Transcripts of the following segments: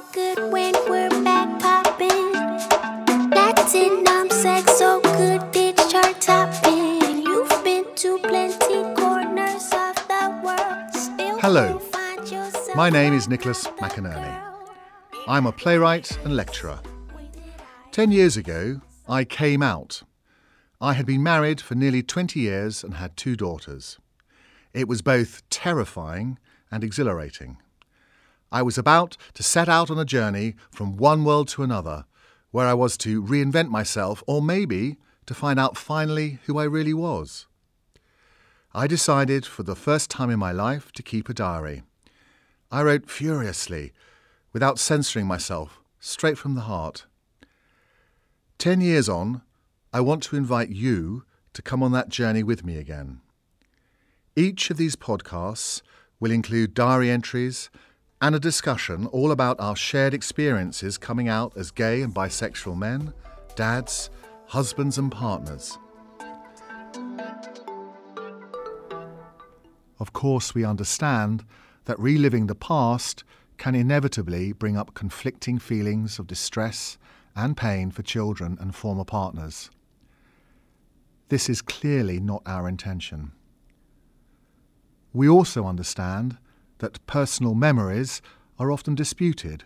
It's good when we're back popping. Platinum sex, so good it's chart topping. You've been to plenty corners of the world. Still Hello. you find yourself My name is Nicholas McInerney. I'm a playwright and lecturer. Ten years ago, I came out. I had been married for nearly 20 years and had two daughters. It was both terrifying and exhilarating. I was about to set out on a journey from one world to another, where I was to reinvent myself, or maybe to find out finally who I really was. I decided for the first time in my life to keep a diary. I wrote furiously, without censoring myself, straight from the heart. Ten years on, I want to invite you to come on that journey with me again. Each of these podcasts will include diary entries and a discussion all about our shared experiences coming out as gay and bisexual men, dads, husbands, and partners. Of course, we understand that reliving the past can inevitably bring up conflicting feelings of distress and pain for children and former partners. This is clearly not our intention. We also understand that personal memories are often disputed.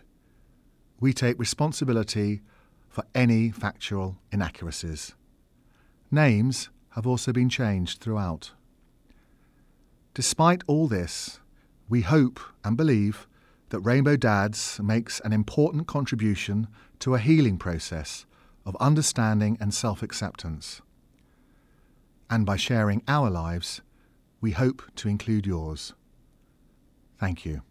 We take responsibility for any factual inaccuracies. Names have also been changed throughout. Despite all this, we hope and believe that Rainbow Dads makes an important contribution to a healing process of understanding and self acceptance. And by sharing our lives, we hope to include yours. Thank you.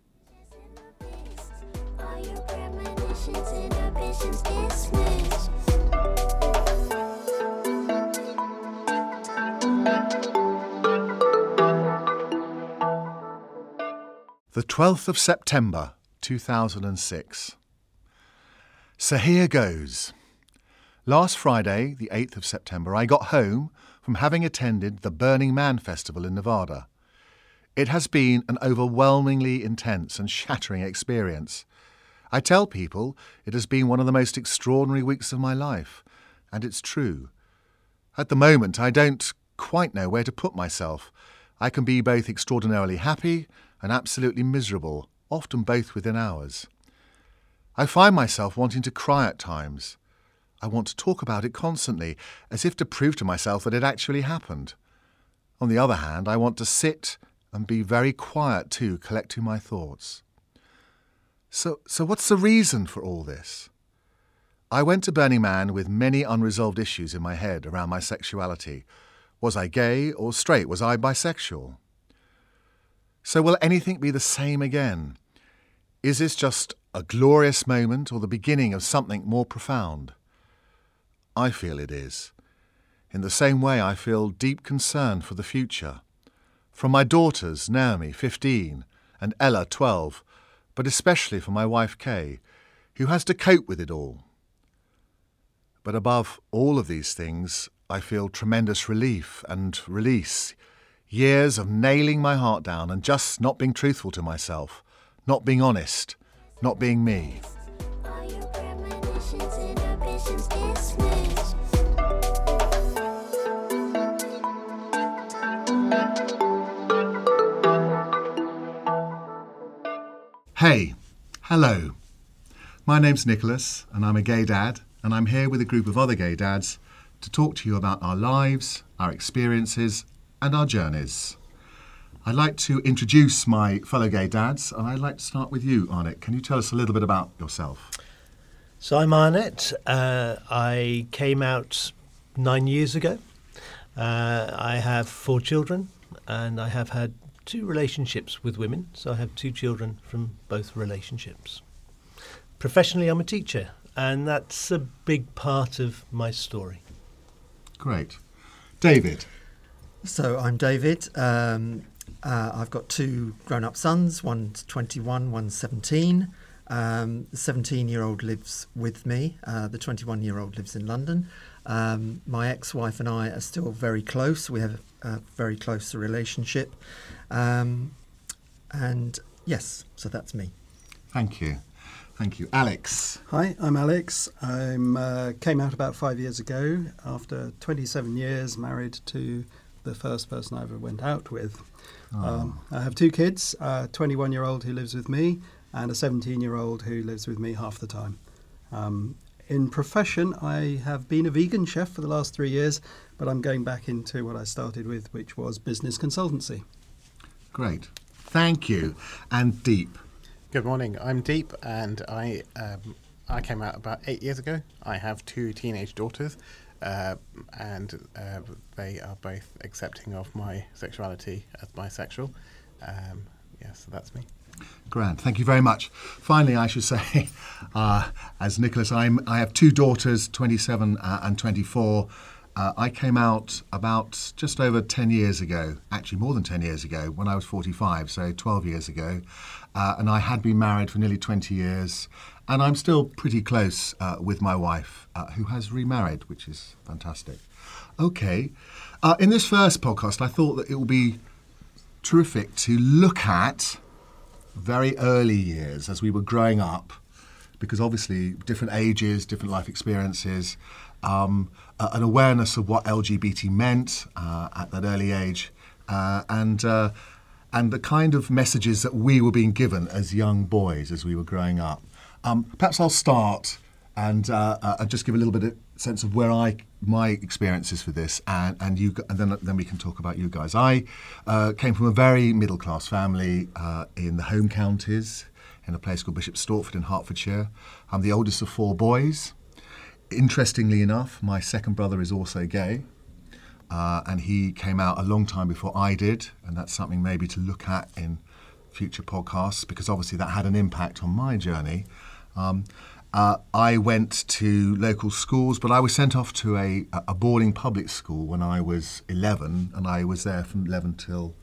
The 12th of September 2006. So here goes. Last Friday, the 8th of September, I got home from having attended the Burning Man Festival in Nevada. It has been an overwhelmingly intense and shattering experience. I tell people it has been one of the most extraordinary weeks of my life, and it's true. At the moment, I don't quite know where to put myself. I can be both extraordinarily happy and absolutely miserable, often both within hours. I find myself wanting to cry at times. I want to talk about it constantly, as if to prove to myself that it actually happened. On the other hand, I want to sit and be very quiet too, collecting my thoughts. So, so what's the reason for all this? I went to Burning Man with many unresolved issues in my head around my sexuality. Was I gay or straight? Was I bisexual? So, will anything be the same again? Is this just a glorious moment or the beginning of something more profound? I feel it is. In the same way, I feel deep concern for the future. From my daughters, Naomi, 15, and Ella, 12, but especially for my wife, Kay, who has to cope with it all. But above all of these things, I feel tremendous relief and release. Years of nailing my heart down and just not being truthful to myself, not being honest, not being me. Hello. My name's Nicholas, and I'm a gay dad, and I'm here with a group of other gay dads to talk to you about our lives, our experiences, and our journeys. I'd like to introduce my fellow gay dads, and I'd like to start with you, Arnett. Can you tell us a little bit about yourself? So I'm Arnett. Uh, I came out nine years ago. Uh, I have four children, and I have had two relationships with women. So I have two children from both relationships. Professionally, I'm a teacher, and that's a big part of my story. Great. David. So I'm David. Um, uh, I've got two grown-up sons. One's 21, one's 17. Um, the 17-year-old lives with me. Uh, the 21-year-old lives in London. Um, my ex-wife and I are still very close. We have a, a very close relationship. Um, and yes, so that's me. Thank you. Thank you. Alex. Hi, I'm Alex. I uh, came out about five years ago after 27 years married to the first person I ever went out with. Um, I have two kids a 21 year old who lives with me and a 17 year old who lives with me half the time. Um, in profession, I have been a vegan chef for the last three years, but I'm going back into what I started with, which was business consultancy. Great. Thank you. And Deep. Good morning. I'm Deep, and I um, I came out about eight years ago. I have two teenage daughters, uh, and uh, they are both accepting of my sexuality as bisexual. Um, yeah, so that's me. Grand. thank you very much. Finally, I should say, uh, as Nicholas, I'm, I have two daughters, 27 uh, and 24. Uh, I came out about just over 10 years ago, actually more than 10 years ago, when I was 45, so 12 years ago. Uh, and I had been married for nearly 20 years. And I'm still pretty close uh, with my wife, uh, who has remarried, which is fantastic. Okay. Uh, in this first podcast, I thought that it would be terrific to look at very early years as we were growing up, because obviously different ages, different life experiences, um, uh, an awareness of what LGBT meant uh, at that early age, uh, and uh, and the kind of messages that we were being given as young boys as we were growing up. Um, perhaps I'll start and uh, just give a little bit of sense of where I my experiences with this, and and you, and then then we can talk about you guys. I came from a very middle class family in the home counties, in a place called Bishop Stortford in Hertfordshire. I'm the oldest of four boys. Interestingly enough, my second brother is also gay. Uh, and he came out a long time before I did, and that's something maybe to look at in future podcasts because obviously that had an impact on my journey. Um, uh, I went to local schools, but I was sent off to a, a boarding public school when I was 11, and I was there from 11 till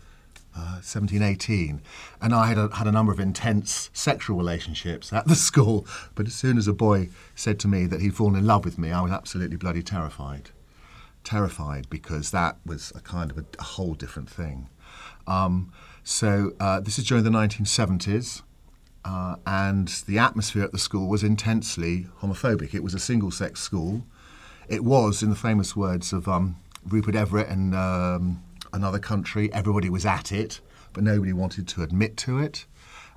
uh, 17, 18. And I had a, had a number of intense sexual relationships at the school, but as soon as a boy said to me that he'd fallen in love with me, I was absolutely bloody terrified. Terrified because that was a kind of a, a whole different thing. Um, so uh, this is during the 1970s. Uh, and the atmosphere at the school was intensely homophobic. It was a single sex school. It was, in the famous words of um, Rupert Everett and um, another country, everybody was at it, but nobody wanted to admit to it.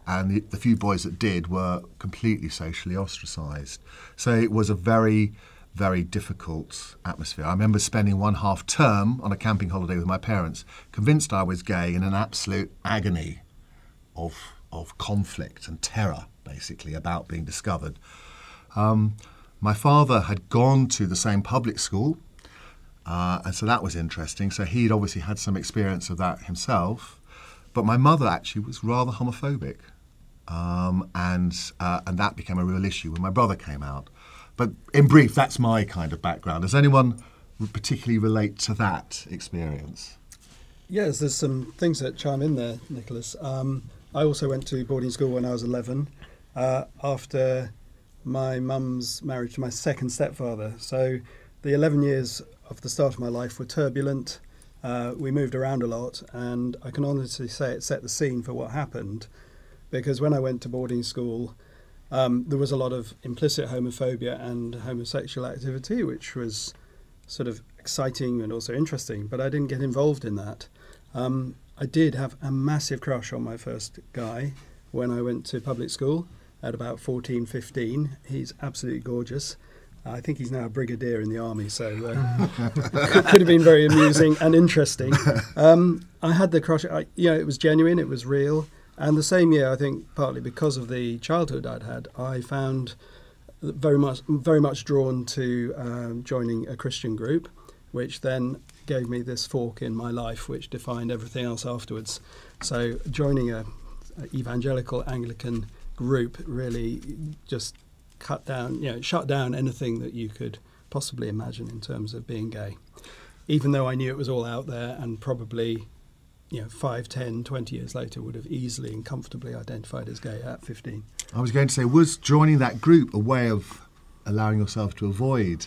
And the, the few boys that did were completely socially ostracised. So it was a very, very difficult atmosphere. I remember spending one half term on a camping holiday with my parents, convinced I was gay in an absolute agony of of conflict and terror, basically, about being discovered. Um, my father had gone to the same public school, uh, and so that was interesting. So he'd obviously had some experience of that himself. But my mother actually was rather homophobic, um, and uh, and that became a real issue when my brother came out. But in brief, that's my kind of background. Does anyone particularly relate to that experience? Yes, there's some things that chime in there, Nicholas. Um, I also went to boarding school when I was 11 uh, after my mum's marriage to my second stepfather. So the 11 years of the start of my life were turbulent. Uh, we moved around a lot, and I can honestly say it set the scene for what happened. Because when I went to boarding school, um, there was a lot of implicit homophobia and homosexual activity, which was sort of exciting and also interesting, but I didn't get involved in that. Um, I did have a massive crush on my first guy when I went to public school at about 14, 15. He's absolutely gorgeous. I think he's now a brigadier in the army, so uh, could have been very amusing and interesting. Um, I had the crush, I, you know, it was genuine, it was real. And the same year, I think partly because of the childhood I'd had, I found very much, very much drawn to um, joining a Christian group, which then gave me this fork in my life, which defined everything else afterwards. So joining a, a evangelical Anglican group really just cut down, you know, shut down anything that you could possibly imagine in terms of being gay. Even though I knew it was all out there and probably, you know, 5, 10, 20 years later would have easily and comfortably identified as gay at 15. I was going to say, was joining that group a way of allowing yourself to avoid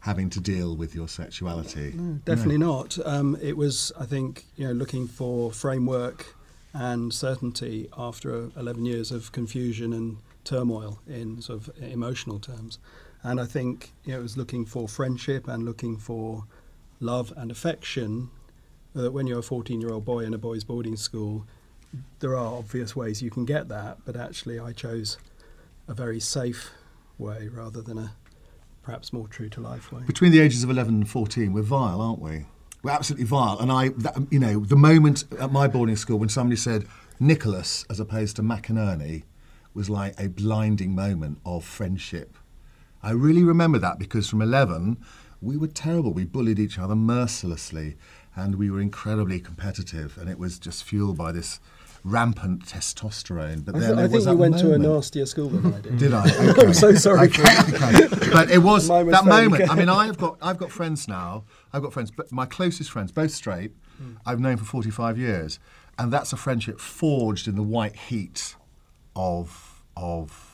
having to deal with your sexuality? No, definitely no. not. Um, it was, I think, you know, looking for framework and certainty after 11 years of confusion and turmoil in sort of emotional terms. And I think you know, it was looking for friendship and looking for love and affection. That when you're a 14 year old boy in a boys' boarding school, there are obvious ways you can get that, but actually, I chose a very safe way rather than a perhaps more true to life way. Between the ages of 11 and 14, we're vile, aren't we? We're absolutely vile. And I, that, you know, the moment at my boarding school when somebody said Nicholas as opposed to McInerney was like a blinding moment of friendship. I really remember that because from 11, we were terrible. We bullied each other mercilessly and we were incredibly competitive. And it was just fueled by this rampant testosterone. But I, then th- I think you went to a nastier school than I did. Did I? I'm so sorry. Okay, okay. But it was, that moment. I mean, I've got I've got friends now. I've got friends, but my closest friends, both straight, Hmm. I've known for forty five years, and that's a friendship forged in the white heat of of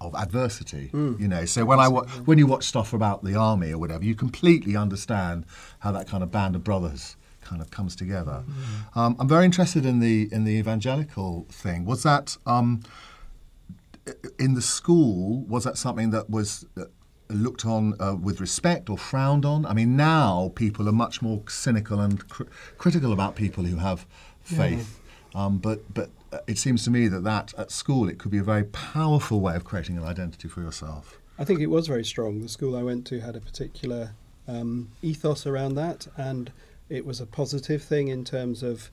of adversity. Hmm. You know, so when I wa- when you watch stuff about the army or whatever, you completely understand how that kind of band of brothers kind of comes together. Hmm. Um, I'm very interested in the in the evangelical thing. Was that um, in the school? Was that something that was uh, looked on uh, with respect or frowned on? I mean, now people are much more cynical and cr- critical about people who have faith. Um, but but it seems to me that that at school it could be a very powerful way of creating an identity for yourself. I think it was very strong. The school I went to had a particular um, ethos around that, and it was a positive thing in terms of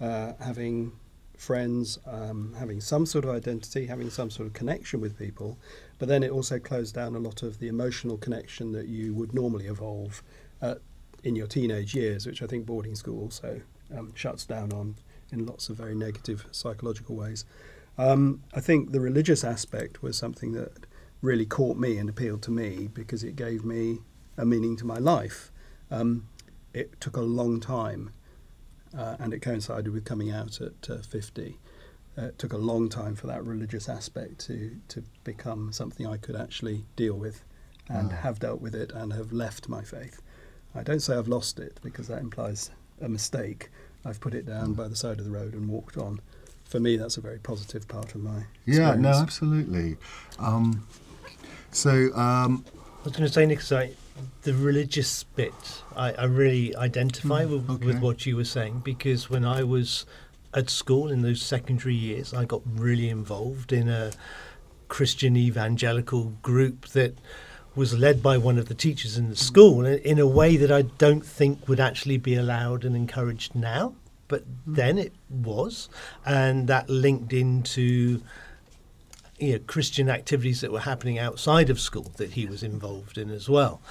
uh, having friends, um, having some sort of identity, having some sort of connection with people. But then it also closed down a lot of the emotional connection that you would normally evolve in your teenage years, which I think boarding school also um, shuts down on in lots of very negative psychological ways. Um, I think the religious aspect was something that really caught me and appealed to me because it gave me a meaning to my life. Um, it took a long time, uh, and it coincided with coming out at uh, 50. Uh, it took a long time for that religious aspect to, to become something I could actually deal with and Wow. have dealt with it and have left my faith. I don't say I've lost it because that implies a mistake. I've put it down by the side of the road and walked on. For me, that's a very positive part of my Yeah, no, absolutely. Um, so um, I was going to say, Nick, sorry, the religious bit, I, I really identify with, okay. with what you were saying because when I was at school in those secondary years, I got really involved in a Christian evangelical group that was led by one of the teachers in the school in, a way that I don't think would actually be allowed and encouraged now. But mm. then it was, and that linked into you know, Christian activities that were happening outside of school that he was involved in as well.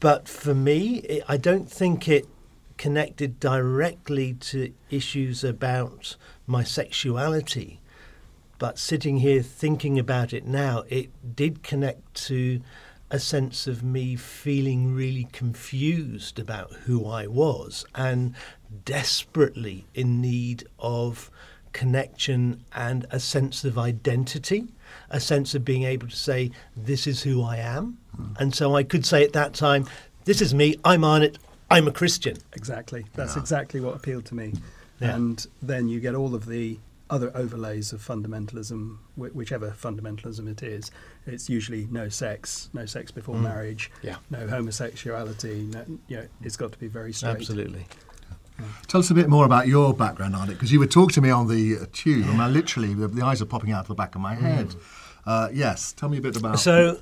But for me, it, I don't think it connected directly to issues about my sexuality. But sitting here thinking about it now, it did connect to a sense of me feeling really confused about who I was and desperately in need of connection and a sense of identity, a sense of being able to say, This is who I am. Hmm. And so I could say at that time, This is me, I'm on it, I'm a Christian. Exactly. That's Yeah. exactly what appealed to me. Yeah. And then you get all of the other overlays of fundamentalism, whi- whichever fundamentalism it is. It's usually no sex, no sex before marriage, Yeah. no homosexuality. No, you know, it's got to be very straight. Absolutely. Tell us a bit more about your background on it, because you were talking to me on the uh, tube, and I literally, the, the eyes are popping out of the back of my head. Uh, yes, tell me a bit about. So,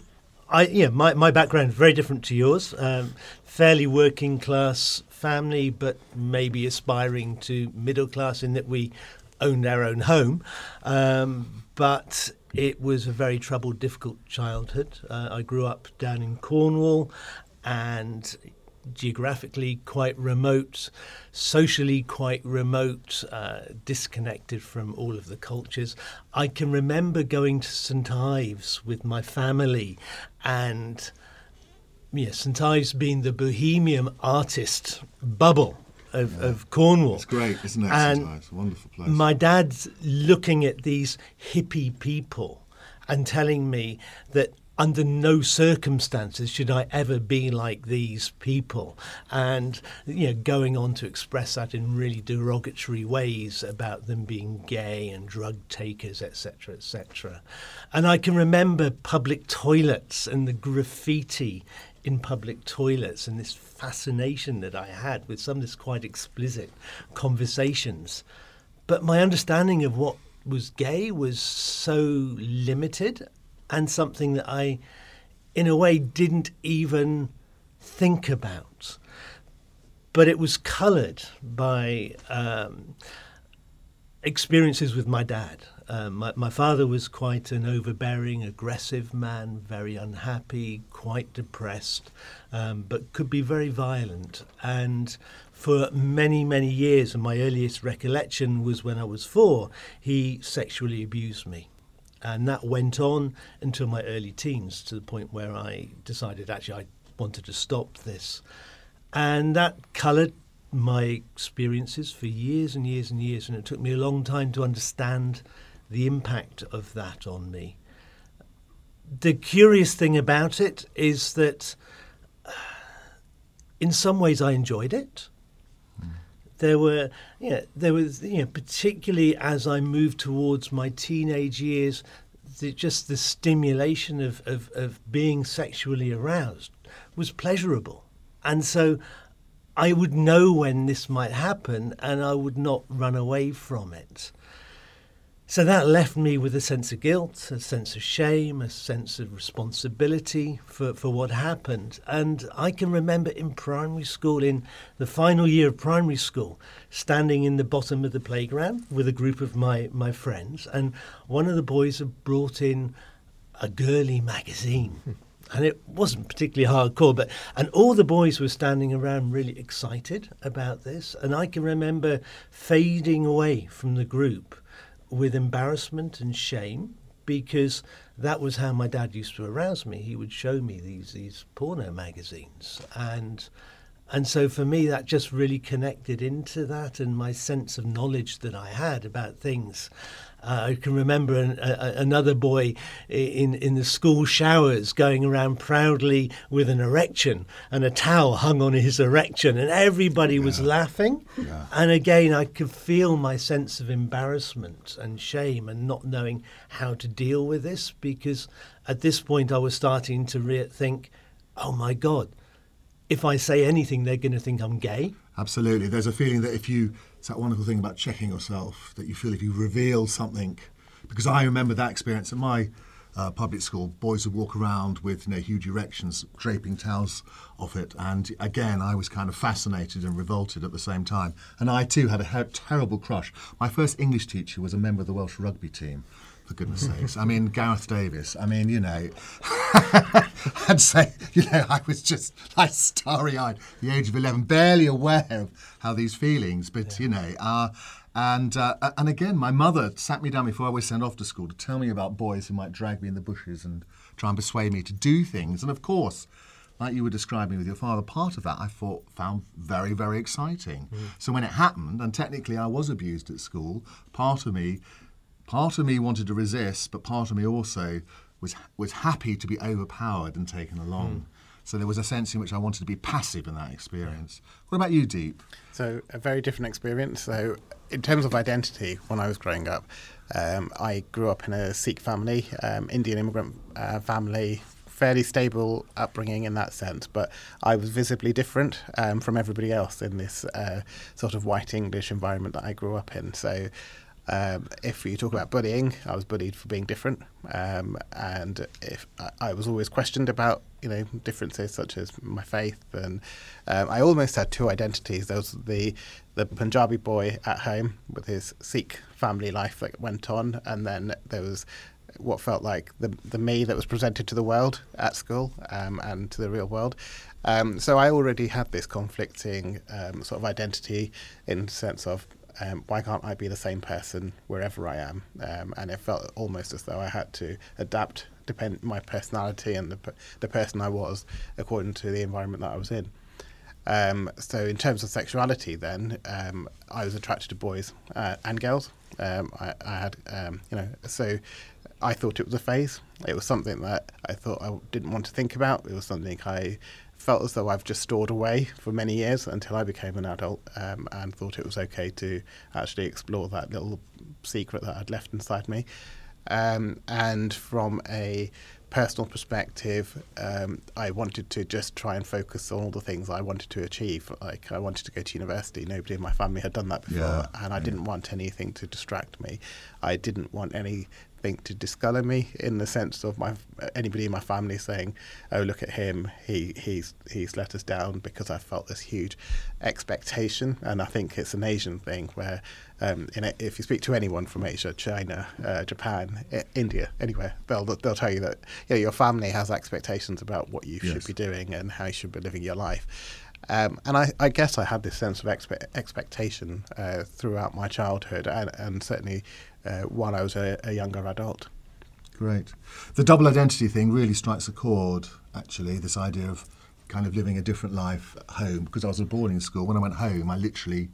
I yeah, my my background is very different to yours. Um, fairly working class family, but maybe aspiring to middle class in that we owned our own home. Um, but it was a very troubled, difficult childhood. Uh, I grew up down in Cornwall, and geographically quite remote, socially quite remote, uh, disconnected from all of the cultures. I can remember going to St Ives with my family and Yes, St Ives being the bohemian artist bubble of, of Cornwall. it's great, isn't it? And sometimes? A wonderful place. My dad's looking at these hippie people and telling me that under no circumstances should I ever be like these people. And, you know, going on to express that in really derogatory ways about them being gay and drug takers, etc., etc. And I can remember public toilets and the graffiti in public toilets and this fascination that I had with some of this quite explicit conversations. But my understanding of what was gay was so limited and something that I, in a way, didn't even think about. But it was coloured by um, experiences with my dad. Um, my, my father was quite an overbearing, aggressive man, very unhappy, quite depressed, um, but could be very violent. And for many, many years, and my earliest recollection was when I was four, he sexually abused me. And that went on until my early teens to the point where I decided actually I wanted to stop this. And that coloured my experiences for years and years and years. And it took me a long time to understand the impact of that on me. The curious thing about it is that uh, in some ways I enjoyed it. Hmm. There were you know, there was you know particularly as I moved towards my teenage years the, just the stimulation of, of, of being sexually aroused was pleasurable. And so I would know when this might happen and I would not run away from it so that left me with a sense of guilt, a sense of shame, a sense of responsibility for, for what happened. And I can remember in primary school, in the final year of primary school, standing in the bottom of the playground with a group of my, my friends. And one of the boys had brought in a girly magazine. Hmm. and it wasn't particularly hardcore, but and all the boys were standing around really excited about this. And I can remember fading away from the group with embarrassment and shame because that was how my dad used to arouse me. He would show me these these porno magazines and and so for me that just really connected into that and my sense of knowledge that I had about things uh, I can remember an, a, another boy in, in the school showers going around proudly with an erection and a towel hung on his erection, and everybody was laughing. Yeah. And again, I could feel my sense of embarrassment and shame and not knowing how to deal with this because at this point I was starting to re- think, oh my God, if I say anything, they're going to think I'm gay. Absolutely. There's a feeling that if you it's that wonderful thing about checking yourself that you feel if you reveal something, because I remember that experience at my uh, public school. Boys would walk around with you know, huge erections, draping towels off it, and again, I was kind of fascinated and revolted at the same time. And I too had a terrible crush. My first English teacher was a member of the Welsh rugby team for goodness sakes. I mean, Gareth Davies. I mean, you know, I'd say, you know, I was just like starry eyed, the age of 11, barely aware of how these feelings, but, yeah. you know, uh, and uh, and again, my mother sat me down before I was sent off to school to tell me about boys who might drag me in the bushes and try and persuade me to do things. And of course, like you were describing with your father, part of that I thought found very, very exciting. Mm. So when it happened, and technically I was abused at school, part of me part of me wanted to resist, but part of me also was was happy to be overpowered and taken along. Mm. So there was a sense in which I wanted to be passive in that experience. What about you, Deep? So a very different experience. So in terms of identity, when I was growing up, um, I grew up in a Sikh family, um, Indian immigrant uh, family, fairly stable upbringing in that sense, but I was visibly different um, from everybody else in this uh, sort of white English environment that I grew up in. So um, if you talk about bullying, I was bullied for being different, um, and if I, I, was always questioned about you know differences such as my faith, and um, I almost had two identities. There was the the Punjabi boy at home with his Sikh family life that went on, and then there was what felt like the the me that was presented to the world at school um, and to the real world. Um, so I already had this conflicting um, sort of identity in the sense of um, why can't I be the same person wherever I am? Um, and it felt almost as though I had to adapt depend my personality and the, the person I was according to the environment that I was in. Um, so in terms of sexuality, then um, I was attracted to boys uh, and girls. Um, I, I, had, um, you know, so I thought it was a phase. It was something that I thought I didn't want to think about. It was something I felt as though I've just stored away for many years until I became an adult um, and thought it was okay to actually explore that little secret that I'd left inside me. Um, and from a personal perspective, um, I wanted to just try and focus on all the things I wanted to achieve. Like I wanted to go to university. Nobody in my family had done that before, Yeah, and I didn't want anything to distract me. I didn't want anything to discolour me in the sense of my anybody in my family saying, "Oh, look at him. He he's he's let us down," because I felt this huge expectation, and I think it's an Asian thing where. Um, in if you speak to anyone from Asia, China, uh, Japan, I- India, anywhere, they'll they'll tell you that you know, your family has expectations about what you Yes. should be doing and how you should be living your life. Um, and I, I guess I had this sense of expe- expectation uh, throughout my childhood, and, and certainly uh, while I was a, a younger adult. Great. The double identity thing really strikes a chord, actually, this idea of kind of living a different life at home. Because I was at boarding school, when I went home, I literally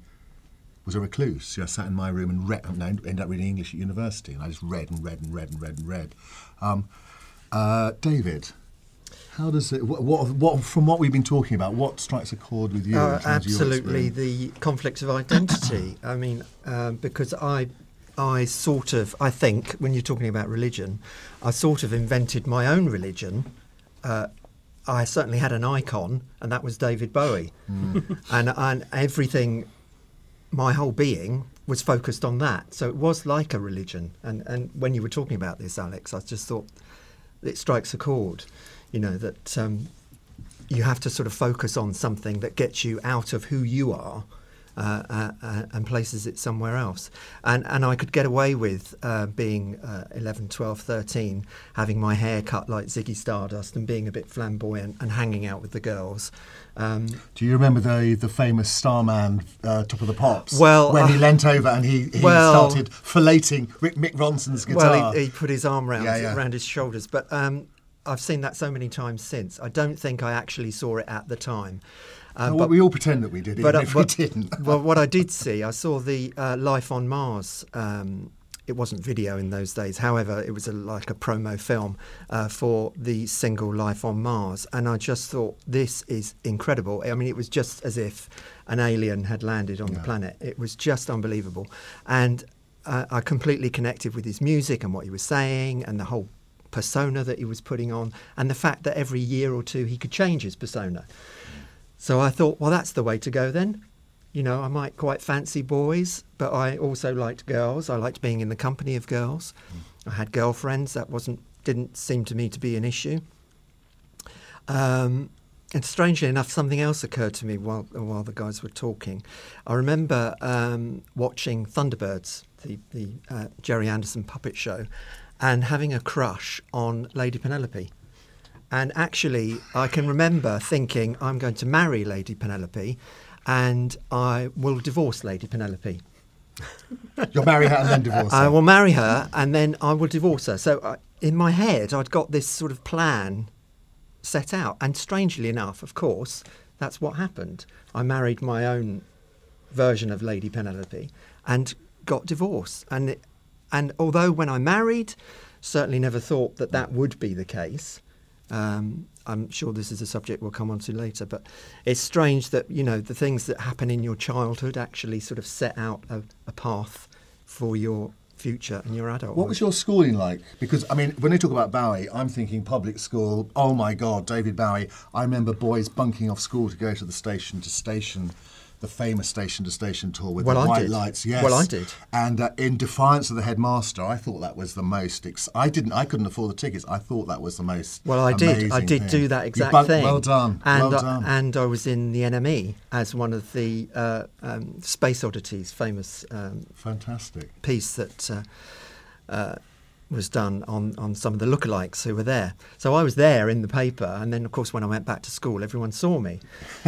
was a recluse. You know, I sat in my room and read, and I ended up reading English at university, and I just read and read and read and read and read. Um, uh, David, how does it, what, what, what, from what we've been talking about, what strikes a chord with you? Uh, in terms of your absolutely, the conflict of identity. I mean, um, because I, I sort of, I think when you're talking about religion, I sort of invented my own religion. Uh, I certainly had an icon, and that was David Bowie, and and everything, my whole being was focused on that. So it was like a religion. And and when you were talking about this, Alex, I just thought it strikes a chord. You know that um, you have to sort of focus on something that gets you out of who you are uh, uh, uh, and places it somewhere else. And, and I could get away with uh, being uh, 11, 12, 13, having my hair cut like Ziggy Stardust and being a bit flamboyant and hanging out with the girls. Um, Do you remember the the famous Starman uh, Top of the Pops? Well, when he uh, leant over and he, he well- started filleting Rick, Mick Ronson's guitar. well, he, he put his arm round, Yeah, yeah. around his shoulders. But um, I've seen that so many times since. I don't think I actually saw it at the time. No, but we all pretend that we did, even uh, if but- we didn't. well, what I did see, I saw the uh, Life on Mars. Um, it wasn't video in those days. However, it was a, like a promo film uh, for the single Life on Mars. And I just thought, this is incredible. I mean, it was just as if an alien had landed on the planet. It was just unbelievable. And uh, I completely connected with his music and what he was saying and the whole persona that he was putting on and the fact that every year or two he could change his persona. So I thought, well, that's the way to go then. You know, I might quite fancy boys, but I also liked girls. I liked being in the company of girls. I had girlfriends. That wasn't didn't seem to me to be an issue. Um, and strangely enough, something else occurred to me while while the guys were talking. I remember um, watching Thunderbirds, the the uh, Gerry Anderson puppet show, and having a crush on Lady Penelope. And actually, I can remember thinking, I'm going to marry Lady Penelope and I will divorce Lady Penelope. You'll marry her and then divorce her. I will marry her and then I will divorce her. So uh, in my head, I'd got this sort of plan set out. And strangely enough, of course, that's what happened. I married my own version of Lady Penelope and got divorced. And, it, and although when I married, certainly never thought that that would be the case. Um, I'm sure this is a subject we'll come on to later, but it's strange that you know the things that happen in your childhood actually sort of set out a, a path for your future and your adult. What was your schooling like? Because I mean, when they talk about Bowie, I'm thinking public school. Oh my God, David Bowie! I remember boys bunking off school to go to the station to station, the famous station to station tour with Well, the I white did. lights. Yes. Well, I did. And uh, in defiance of the headmaster, I thought that was the most. Ex- I didn't. I couldn't afford the tickets. I thought that was the most. Well, I did. I did thing. do that exact bunked- thing. Well done. And well I- done. and I was in the NME as one of the uh, um, Space Oddities famous um, Fantastic. piece that uh, uh, was done on, on some of the lookalikes who were there. So I was there in the paper, and then of course when I went back to school, everyone saw me.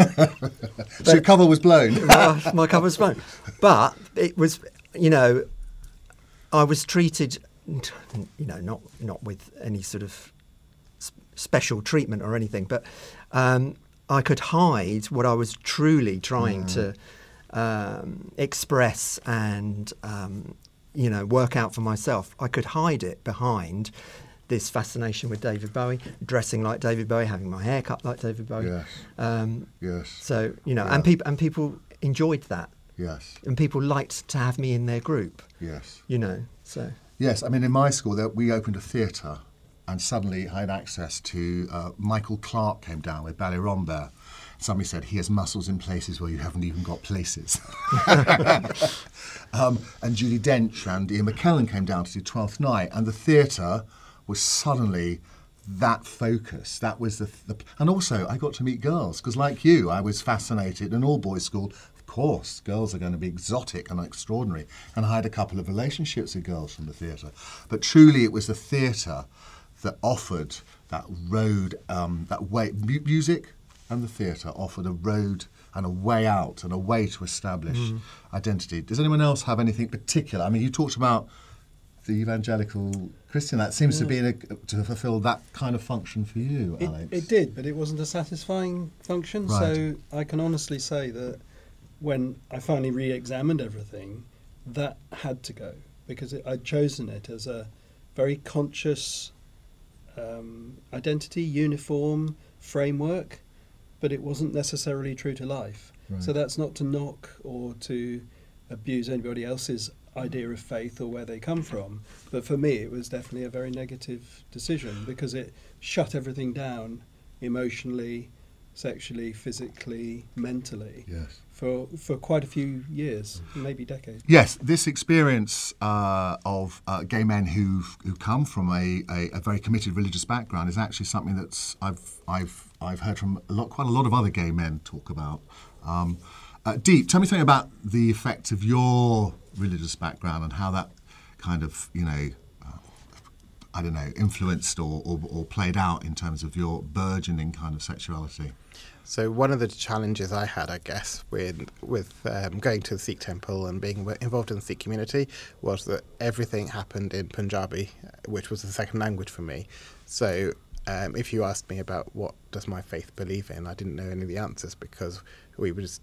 so your cover was blown. my, my cover was blown. But it was, you know, I was treated, you know, not not with any sort of special treatment or anything, but um, I could hide what I was truly trying to um, express and um, you know, work out for myself. I could hide it behind this fascination with David Bowie, dressing like David Bowie, having my hair cut like David Bowie. Yes. Um, Yes. so you know, Yeah. and people and people enjoyed that, Yes. and people liked to have me in their group. Yes. You know, so Yes, I mean, in my school, there, we opened a theatre, and suddenly I had access to uh, Michael Clark came down with Ballet Rambert. Somebody said he has muscles in places where you haven't even got places. um, and Judi Dench and Ian McKellen came down to do Twelfth Night, and the theatre was suddenly that focus. That was the, the and also I got to meet girls because, like you, I was fascinated in all boys school. Of course, girls are going to be exotic and extraordinary, and I had a couple of relationships with girls from the theatre. But truly, it was the theatre that offered that road, um, that way. Mu- music and the theatre offered a road and a way out and a way to establish identity. Does anyone else have anything particular? I mean, you talked about the evangelical Christian. That seems to be in a, to fulfil that kind of function for you, It, Alex. it did, but it wasn't a satisfying function. Right. So I can honestly say that when I finally re-examined everything, that had to go because it, I'd chosen it as a very conscious um, identity, uniform framework, but it wasn't necessarily true to life. Right. So that's not to knock or to abuse anybody else's idea of faith or where they come from. But for me, it was definitely a very negative decision because it shut everything down emotionally, sexually, physically, mentally Yes. for for quite a few years, maybe decades. Yes, this experience uh, of uh, gay men who who come from a, a, a very committed religious background is actually something that's I've I've I've heard from a lot, quite a lot of other gay men talk about. Um, uh, Deep, tell me something about the effect of your religious background and how that kind of you know. uh, I don't know, influenced or, or, or played out in terms of your burgeoning kind of sexuality. So one of the challenges I had, I guess, with with um, going to the Sikh temple and being involved in the Sikh community was that everything happened in Punjabi, which was the second language for me. So um, if you asked me about what does my faith believe in, I didn't know any of the answers because we were just,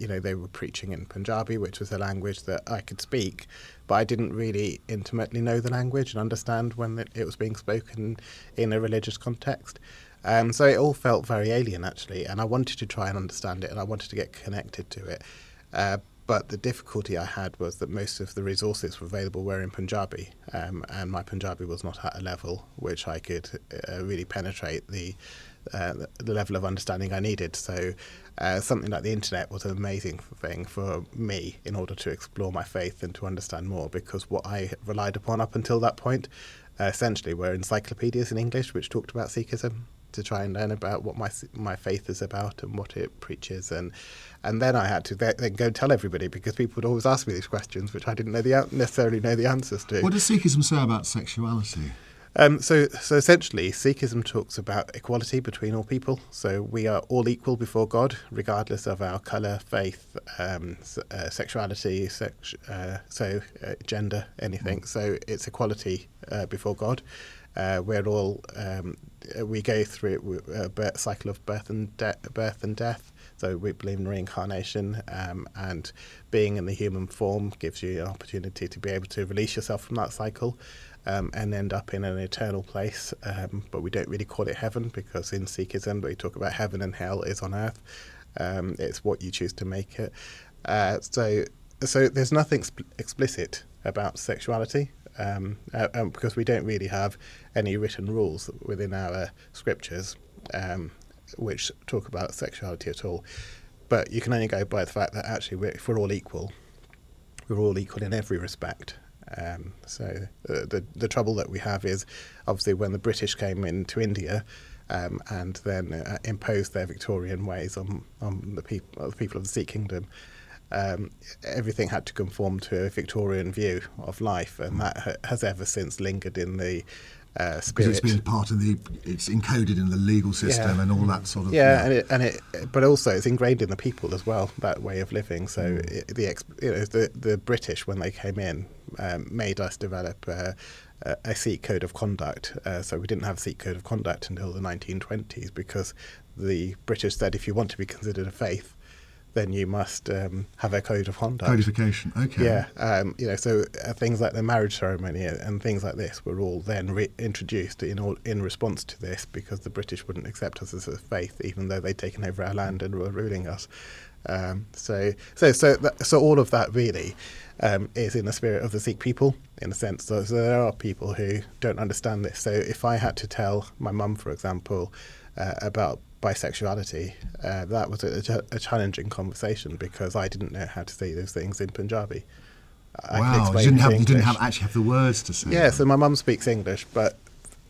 you know, they were preaching in Punjabi, which was a language that I could speak, but I didn't really intimately know the language and understand when it was being spoken in a religious context. Um, so it all felt very alien, actually, and I wanted to try and understand it, and I wanted to get connected to it. Uh, but the difficulty I had was that most of the resources available were in Punjabi, um, and my Punjabi was not at a level which I could uh, really penetrate the uh, the level of understanding I needed. So, uh, something like the internet was an amazing thing for me in order to explore my faith and to understand more. Because what I relied upon up until that point, uh, essentially, were encyclopedias in English which talked about Sikhism to try and learn about what my my faith is about and what it preaches and and then I had to then then go tell everybody because people would always ask me these questions which I didn't know the necessarily know the answers to. What does Sikhism say about sexuality? Um, so, so essentially, Sikhism talks about equality between all people. So we are all equal before God, regardless of our colour, faith, um, uh, sexuality, sex, uh, so uh, gender, anything. So it's equality uh, before God. Uh, we're all um, uh, we go through a birth, cycle of birth and de- birth and death. So we believe in reincarnation, um, and being in the human form gives you an opportunity to be able to release yourself from that cycle um, and end up in an eternal place. Um, but we don't really call it heaven because in Sikhism, we talk about heaven and hell is on earth. Um, it's what you choose to make it. Uh, so, so there's nothing sp- explicit about sexuality. Um, uh, um, because we don't really have any written rules within our scriptures um, which talk about sexuality at all. But you can only go by the fact that actually, we're, if we're all equal, we're all equal in every respect. Um, so uh, the the trouble that we have is obviously when the British came into India um, and then uh, their Victorian ways on on the people the people of the Sikh kingdom. Um, everything had to conform to a Victorian view of life, and that ha- has ever since lingered in the uh, Because it's been part of the, it's encoded in the legal system Yeah. and all that sort of. yeah, and it, and it, but also it's ingrained in the people as well that way of living. So it, the ex, you know the the British when they came in um, made us develop uh, a, a Sikh code of conduct. Uh, so we didn't have a Sikh code of conduct until the 1920s because the British said if you want to be considered a faith, then you must um, have a code of conduct. Codification. Okay. Yeah, um, you know, so uh, things like the marriage ceremony and things like this were all then re- introduced in all, in response to this because the British wouldn't accept us as a faith, even though they'd taken over our land and were ruling us. Um, so, so, so, that, so all of that really um, is in the spirit of the Sikh people, in a sense. So, so there are people who don't understand this. So, if I had to tell my mum, for example, uh, about bisexuality, uh, that was a, a, challenging conversation because I didn't know how to say those things in Punjabi. I wow, you didn't, have, you didn't have actually have the words to say. Yeah, them. so my mum speaks English, but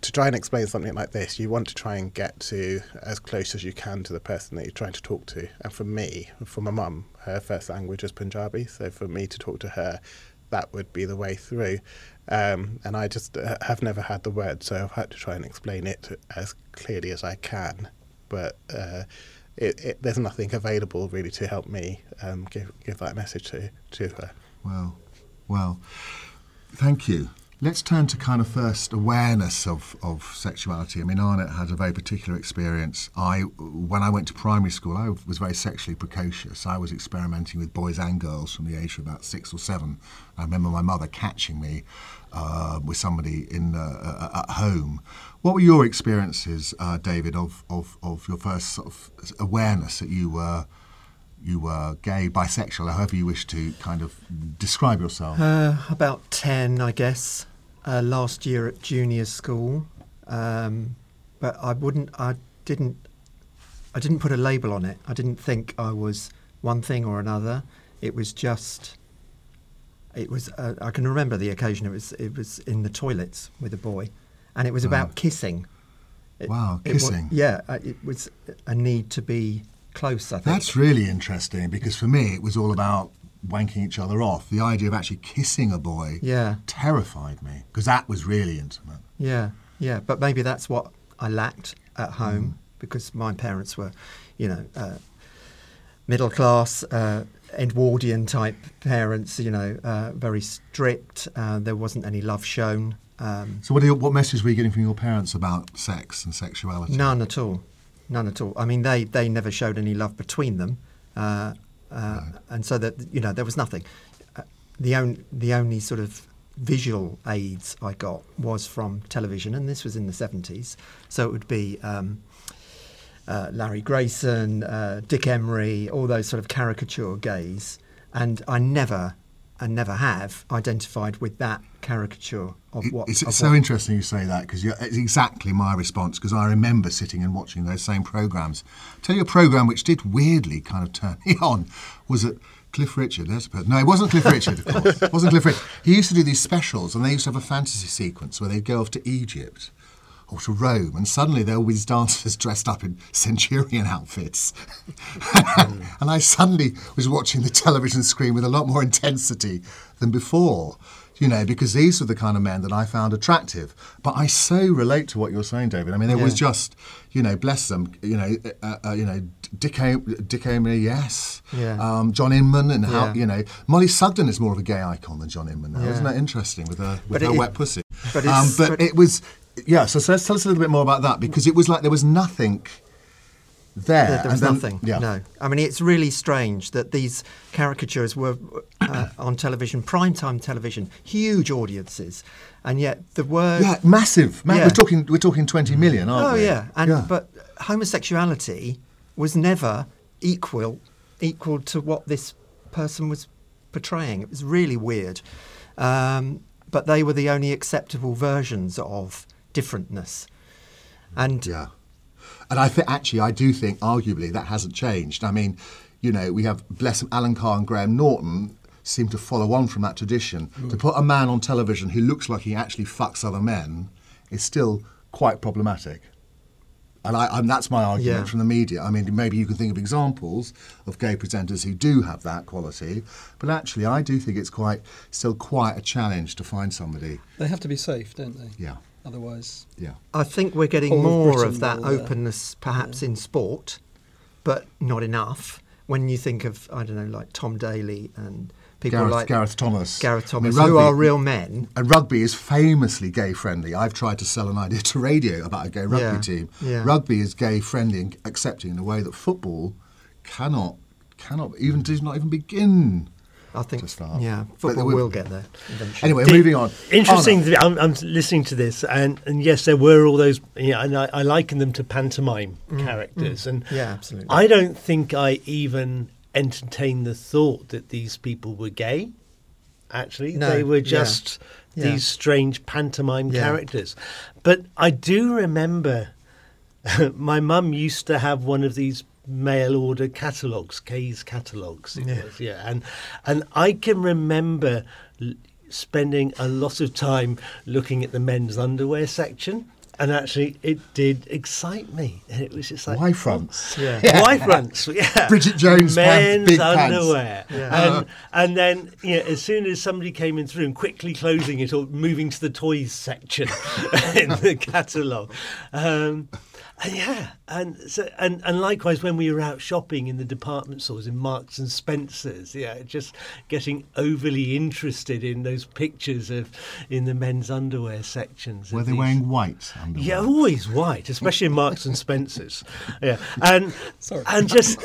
to try and explain something like this, you want to try and get to as close as you can to the person that you're trying to talk to. And for me, for my mum, her first language is Punjabi, so for me to talk to her, that would be the way through. Um, and I just uh, have never had the word, so I've had to try and explain it as clearly as I can but uh, it, it, there's nothing available really to help me um, give give that message to to her. Well, well, thank you. Let's turn to kind of first awareness of, of sexuality. I mean, Arnett had a very particular experience. I, when I went to primary school, I was very sexually precocious. I was experimenting with boys and girls from the age of about six or seven. I remember my mother catching me uh, with somebody in uh, at home. What were your experiences, uh, David, of, of, of your first sort of awareness that you were you were gay, bisexual, however you wish to kind of describe yourself? Uh, about 10, I guess, uh, last year at junior school. Um, but I wouldn't, I didn't, I didn't put a label on it. I didn't think I was one thing or another. It was just, it was, uh, I can remember the occasion, it was, it was in the toilets with a boy, and it was about kissing. It, wow, kissing. It yeah, uh, it was a need to be close, I think. That's really interesting because for me it was all about wanking each other off. The idea of actually kissing a boy yeah. terrified me because that was really intimate. Yeah, yeah. But maybe that's what I lacked at home mm. because my parents were, you know, uh, middle class, uh, Edwardian type parents, you know, uh, very strict. Uh, there wasn't any love shown. Um, so, what, you, what message were you getting from your parents about sex and sexuality? None at all none at all. I mean, they, they never showed any love between them, uh, uh, right. and so that you know there was nothing. Uh, the only the only sort of visual aids I got was from television, and this was in the seventies. So it would be um, uh, Larry Grayson, uh, Dick Emery, all those sort of caricature gays, and I never and never have identified with that caricature of what. It's, of so what. interesting you say that because it's exactly my response because I remember sitting and watching those same programs. I'll tell you a program which did weirdly kind of turn me on was it. Cliff Richard, there's a person. No, it wasn't Cliff Richard, of course. it wasn't Cliff Richard. He used to do these specials, and they used to have a fantasy sequence where they'd go off to Egypt or to Rome, and suddenly there were these dancers dressed up in centurion outfits. and I suddenly was watching the television screen with a lot more intensity than before, you know, because these were the kind of men that I found attractive. But I so relate to what you're saying, David. I mean, it yeah. was just, you know, bless them, you know, uh, uh, you know, Dick, Dick Emery, yes. Yeah. Um, John Inman and how, yeah. you know, Mollie Sugden is more of a gay icon than John Inman now. Isn't that interesting with her, with her it, wet pussy? But, um, but, but, it was yeah, so, so let's tell us a little bit more about that because it was like there was nothing there. There, there was then, nothing. Yeah. No, I mean it's really strange that these caricatures were uh, on television, primetime television, huge audiences, and yet the word yeah, massive. yeah. We're talking we're talking twenty million, aren't oh, we? Oh yeah, and yeah. but homosexuality was never equal equal to what this person was portraying. It was really weird. Um, but they were the only acceptable versions of differentness. And yeah, and I think actually I do think arguably that hasn't changed. I mean, you know, we have bless them, Alan Carr and Graham Norton seem to follow on from that tradition. Mm. To put a man on television who looks like he actually fucks other men is still quite problematic. And, I, and that's my argument yeah. from the media. I mean, maybe you can think of examples of gay presenters who do have that quality, but actually, I do think it's quite still quite a challenge to find somebody. They have to be safe, don't they? Yeah. Otherwise, yeah. I think we're getting more of, of that will, openness, uh, perhaps yeah. in sport, but not enough. When you think of, I don't know, like Tom Daley and people Gareth, like Gareth Thomas, Gareth Thomas, I mean, rugby, who are real men. And rugby is famously gay friendly. I've tried to sell an idea to radio about a gay rugby yeah, team. Yeah. Rugby is gay friendly and accepting in a way that football cannot cannot even does not even begin. I think, to start. yeah, But football we- will get there eventually. Anyway, Did- moving on. Interesting. Anna. that I'm, I'm listening to this, and, and yes, there were all those. Yeah, and I, I liken them to pantomime mm, mm. characters, and Yeah, absolutely. I don't think I even entertained the thought that these people were gay. Actually, No, they were just yeah. these strange pantomime Yeah. characters. But I do remember my mum used to have one of these mail order catalogues, Kays catalogues. Yeah. was, yeah, and and I can remember l- spending a lot of time looking at the men's underwear section. And actually, it did excite me. And it was just like Y fronts. Yeah. Y fronts, yeah. Bridget Jones pants, men's pants. underwear, Yeah. and and then you know, as soon as somebody came in through, and quickly closing it or moving to the toys section in the catalogue. Um, Uh, yeah, and so and, and likewise when we were out shopping in the department stores in Marks and Spencers, yeah, just getting overly interested in those pictures of in the men's underwear sections. Were they these- wearing white underwear? yeah, always white, especially in Marks and Spencers. Yeah, and Sorry. and just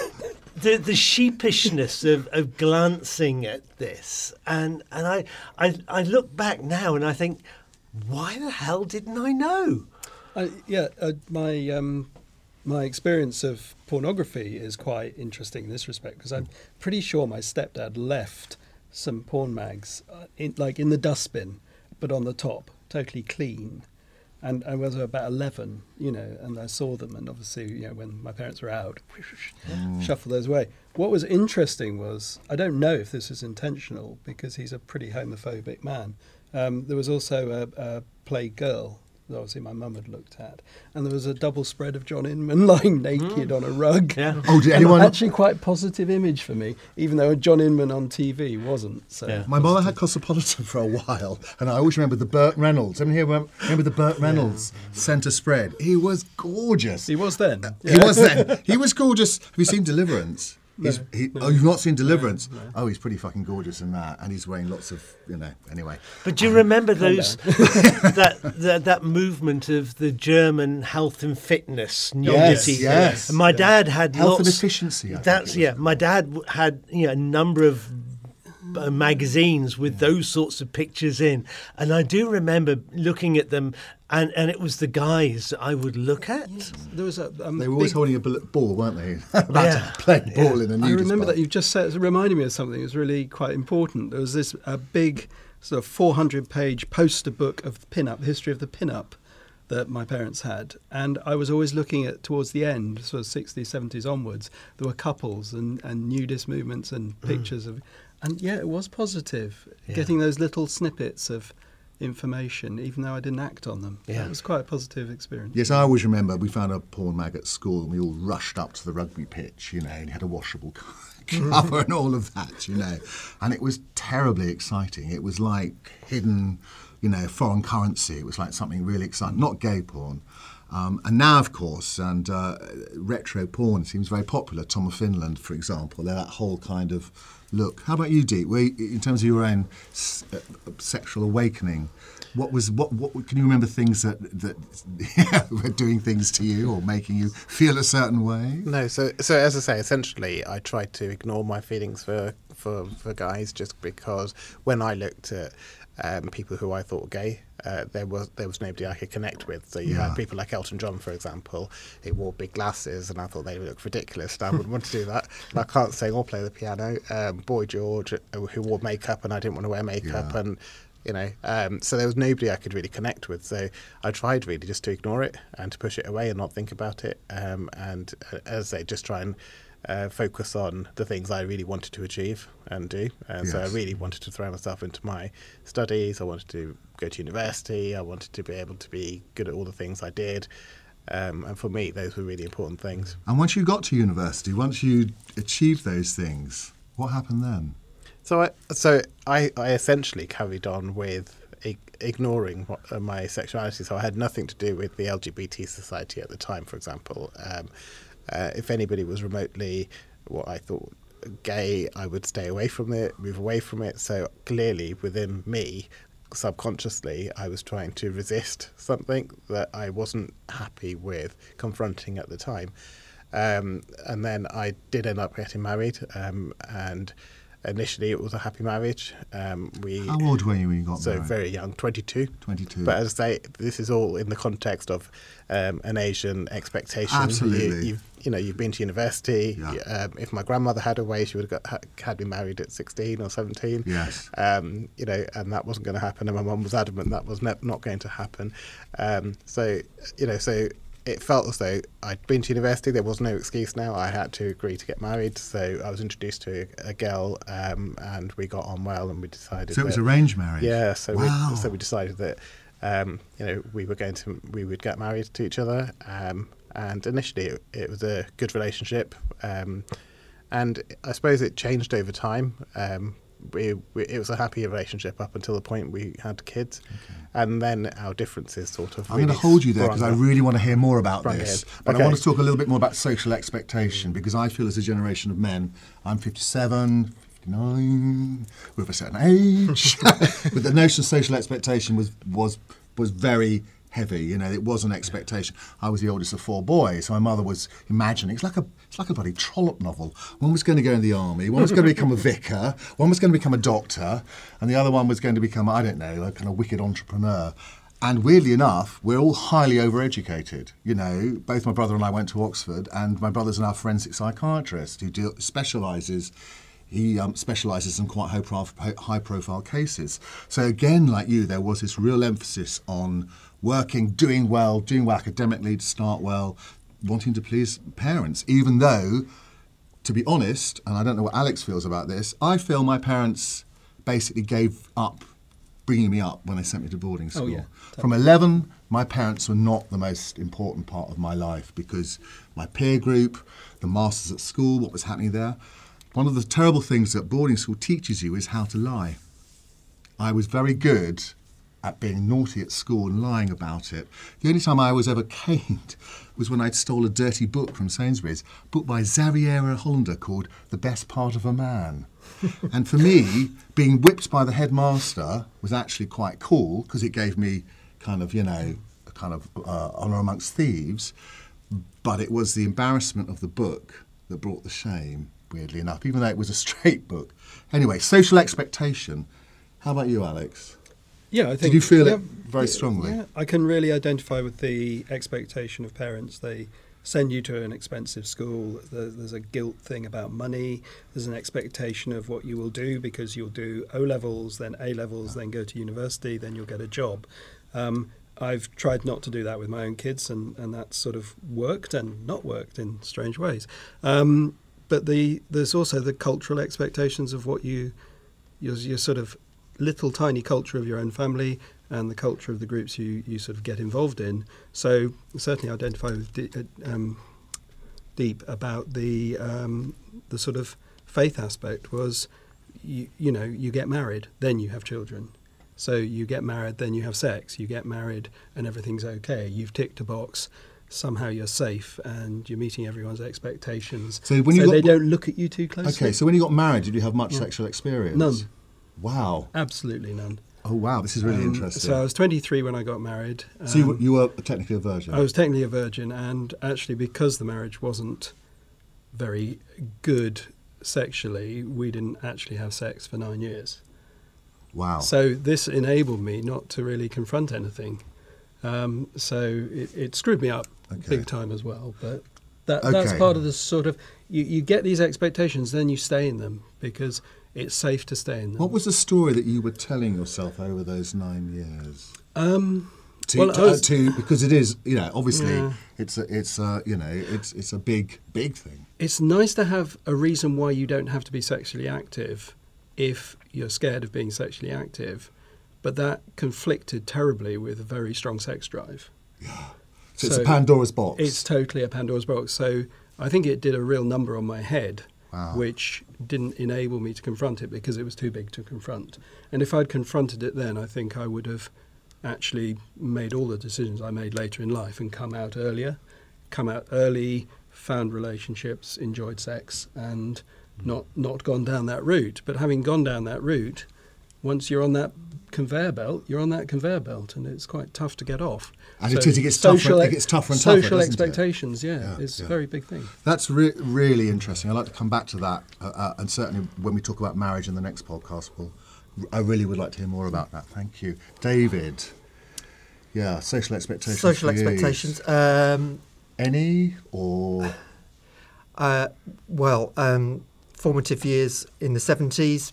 the the sheepishness of, of glancing at this, and and I, I I look back now and I think, why the hell didn't I know? Uh, yeah, uh, my um, my experience of pornography is quite interesting in this respect because I'm pretty sure my stepdad left some porn mags, uh, in, like in the dustbin, but on the top, totally clean. And I was about eleven, you know, and I saw them, and obviously, you know, when my parents were out, shuffle those away. What was interesting was I don't know if this was intentional because he's a pretty homophobic man. Um, there was also a, a Playgirl that obviously my mum had looked at, and there was a double spread of John Inman lying naked hmm. on a rug. Yeah. Oh, did anyone? actually quite positive image for me, even though John Inman on TV wasn't. So Yeah. My mother had Cosmopolitan for a while, and I always remember the Burt Reynolds. Anyone here remember, remember the Burt Reynolds centre spread? He was gorgeous. he was then. He was then. He was gorgeous. Have you seen Deliverance? He's, he, Oh, you've not seen Deliverance? Oh, he's pretty fucking gorgeous in that, and he's wearing lots of, you know. Anyway, But do you remember those that, that that movement of the German health and fitness nudity? Yes, yes. And my dad had Health and efficiency, I That's it yeah. My dad had you know, a number of uh, magazines with those sorts of pictures in, and I do remember looking at them, and, and it was the guys that I would look at. There was a um, they were always big- holding a ball, ball, weren't they? About Yeah. to play ball in a I nudist I remember bar. that you've just said, it reminded me of something that was really quite important. There was this a big sort of 400 page poster book of pin-up, the history of the pin-up that my parents had. And I was always looking at towards the end, sort of 60s, 70s onwards, there were couples and, and nudist movements and pictures of. And yeah, it was positive, Yeah. getting those little snippets of information, even though I didn't act on them. Yeah. It was quite a positive experience. Yes, I always remember we found a porn mag at school and we all rushed up to the rugby pitch, you know, and it had a washable cover and all of that, you know. And it was terribly exciting. It was like hidden, you know, foreign currency. It was like something really exciting, not gay porn. Um, and now, of course, and uh, retro porn seems very popular. Tom of Finland, for example, they're that whole kind of look. How about you, Deep? In terms of your own s- uh, sexual awakening, what was what, what? Can you remember things that that were doing things to you or making you feel a certain way? No, so so as I say, essentially, I tried to ignore my feelings for for, for guys just because when I looked at um, people who I thought were gay, uh, there was there was nobody I could connect with. So you Yeah. had people like Elton John, for example, who wore big glasses, and I thought they looked ridiculous. And I wouldn't want to do that. And I can't sing or play the piano. Um, Boy George, uh, who wore makeup, and I didn't want to wear makeup, Yeah. and you know um, so there was nobody i could really connect with so i tried really just to ignore it and to push it away and not think about it um, and uh, as they just try and uh, focus on the things i really wanted to achieve and do and so i really wanted to throw myself into my studies i wanted to go to university i wanted to be able to be good at all the things i did um, and for me those were really important things And once you got to university, once you achieved those things, what happened then? So I so I, I essentially carried on with ignoring what, uh, my sexuality. So I had nothing to do with the LGBT society at the time, for example. Um, uh, if anybody was remotely what I thought gay, I would stay away from it, move away from it. So clearly within me, subconsciously, I was trying to resist something that I wasn't happy with confronting at the time. Um, and then I did end up getting married, um, and initially it was a happy marriage. Um, we How old were you when you got so married? very young, 22. 22. But as I say, this is all in the context of um, an Asian expectation. Absolutely. You, you've, you know, you've been to university. Yeah. Um, if my grandmother had her way, she would have got, ha- had me married at 16 or 17. Yes. Um, you know, and that wasn't going to happen. And my mum was adamant that was ne- not going to happen. Um, so, you know, so it felt as though I'd been to university. There was no excuse now. I had to agree to get married. So I was introduced to a, girl, um, and we got on well, and we decided. so it was arranged marriage? yeah, so Wow. we so we decided that um, you know we were going to we would get married to each other, um, and initially it, it was a good relationship, um, and I suppose it changed over time. We, we it was a happy relationship up until the point we had kids, and then our differences sort of. I'm going to hold you there because I really want to hear more about this. ahead. But I want to talk a little bit more about social expectation because I feel as a generation of men, I'm 57, 59, we're a certain age. but the notion of social expectation was, was, was very heavy. You know, it was an expectation. I was the oldest of four boys, so my mother was imagining. It's like a, it's like a bloody Trollope novel. One was going to go in the army, one was going to become a vicar, one was going to become a doctor, and the other one was going to become, I don't know, a kind of wicked entrepreneur. And weirdly enough, we're all highly overeducated. You know, both my brother and I went to Oxford, and my brother's now a forensic psychiatrist who deal, specialises. He um, specialises in quite high, prof- high profile cases. So again, like you, there was this real emphasis on working, doing well, doing well academically to start well, wanting to please parents, even though to be honest, and I don't know what Alex feels about this, I feel my parents basically gave up bringing me up when they sent me to boarding oh, school. yeah, From 11, my parents were not the most important part of my life because my peer group, the masters at school, what was happening there. One of the terrible things that boarding school teaches you is how to lie. I was very good at being naughty at school and lying about it. The only time I was ever caned was when I'd stole a dirty book from Sainsbury's, a book by Xaviera Hollander called The Best Part of a Man. and for me, being whipped by the headmaster was actually quite cool because it gave me kind of, you know, a kind of uh, honour amongst thieves. But it was the embarrassment of the book that brought the shame, weirdly enough, even though it was a straight book. Anyway, social expectation. How about you, Alex? Yeah, I think. Did you feel it very strongly? Yeah, I can really identify with the expectation of parents. They send you to an expensive school. There's a guilt thing about money. There's an expectation of what you will do because you'll do O levels, then A levels, then go to university, then you'll get a job. Um, I've tried not to do that with my own kids, and, and that's sort of worked and not worked in strange ways. Um, but the there's also the cultural expectations of what you your, your sort of little tiny culture of your own family and the culture of the groups you, you sort of get involved in. So certainly identify with uh, um, deep about the um, the sort of faith aspect was you, you know you get married then you have children. So you get married then you have sex. You get married and everything's okay. You've ticked a box. Somehow you're safe and you're meeting everyone's expectations. So when you got- they don't look at you too closely. Okay, so when you got married, did you have much Yeah. sexual experience? None. Wow. Absolutely none. Oh, wow. This is really Um, interesting. So I was 23 when I got married. So you, were- Um, you were technically a virgin. I was technically a virgin, and actually, because the marriage wasn't very good sexually, we didn't actually have sex for nine years. wow. So this enabled me not to really confront anything. Um, so it, it screwed me up Okay. big time as well. But that, that's part of the sort of you, you get these expectations, then you stay in them because it's safe to stay in them. what was the story that you were telling yourself over those nine years? um, To, Well, to, I was- to- because it is, you know, obviously Yeah. it's a, it's a, you know, it's it's a big big thing. it's nice to have a reason why you don't have to be sexually active if you're scared of being sexually active, but that conflicted terribly with a very strong sex drive. Yeah. So, it's a Pandora's box. It's totally a Pandora's box. So I think it did a real number on my head, Wow. which didn't enable me to confront it because it was too big to confront. And if I'd confronted it then, I think I would have actually made all the decisions I made later in life and come out earlier, come out early, found relationships, enjoyed sex, and not not gone down that route. But having gone down that route, once you're on that conveyor belt, you're on that conveyor belt, and it's quite tough to get off. And it is, it gets tougher- it gets tougher and tougher, Social doesn't it? expectations, yeah, Yeah, it's yeah. a very big thing. That's re- really interesting. I'd like to come back to that, uh, uh, and certainly when we talk about marriage in the next podcast, we'll, I really would like to hear more about that. Thank you, David. Yeah, social expectations. Social expectations. Um, Any or Uh, well, um, formative years in the 70s,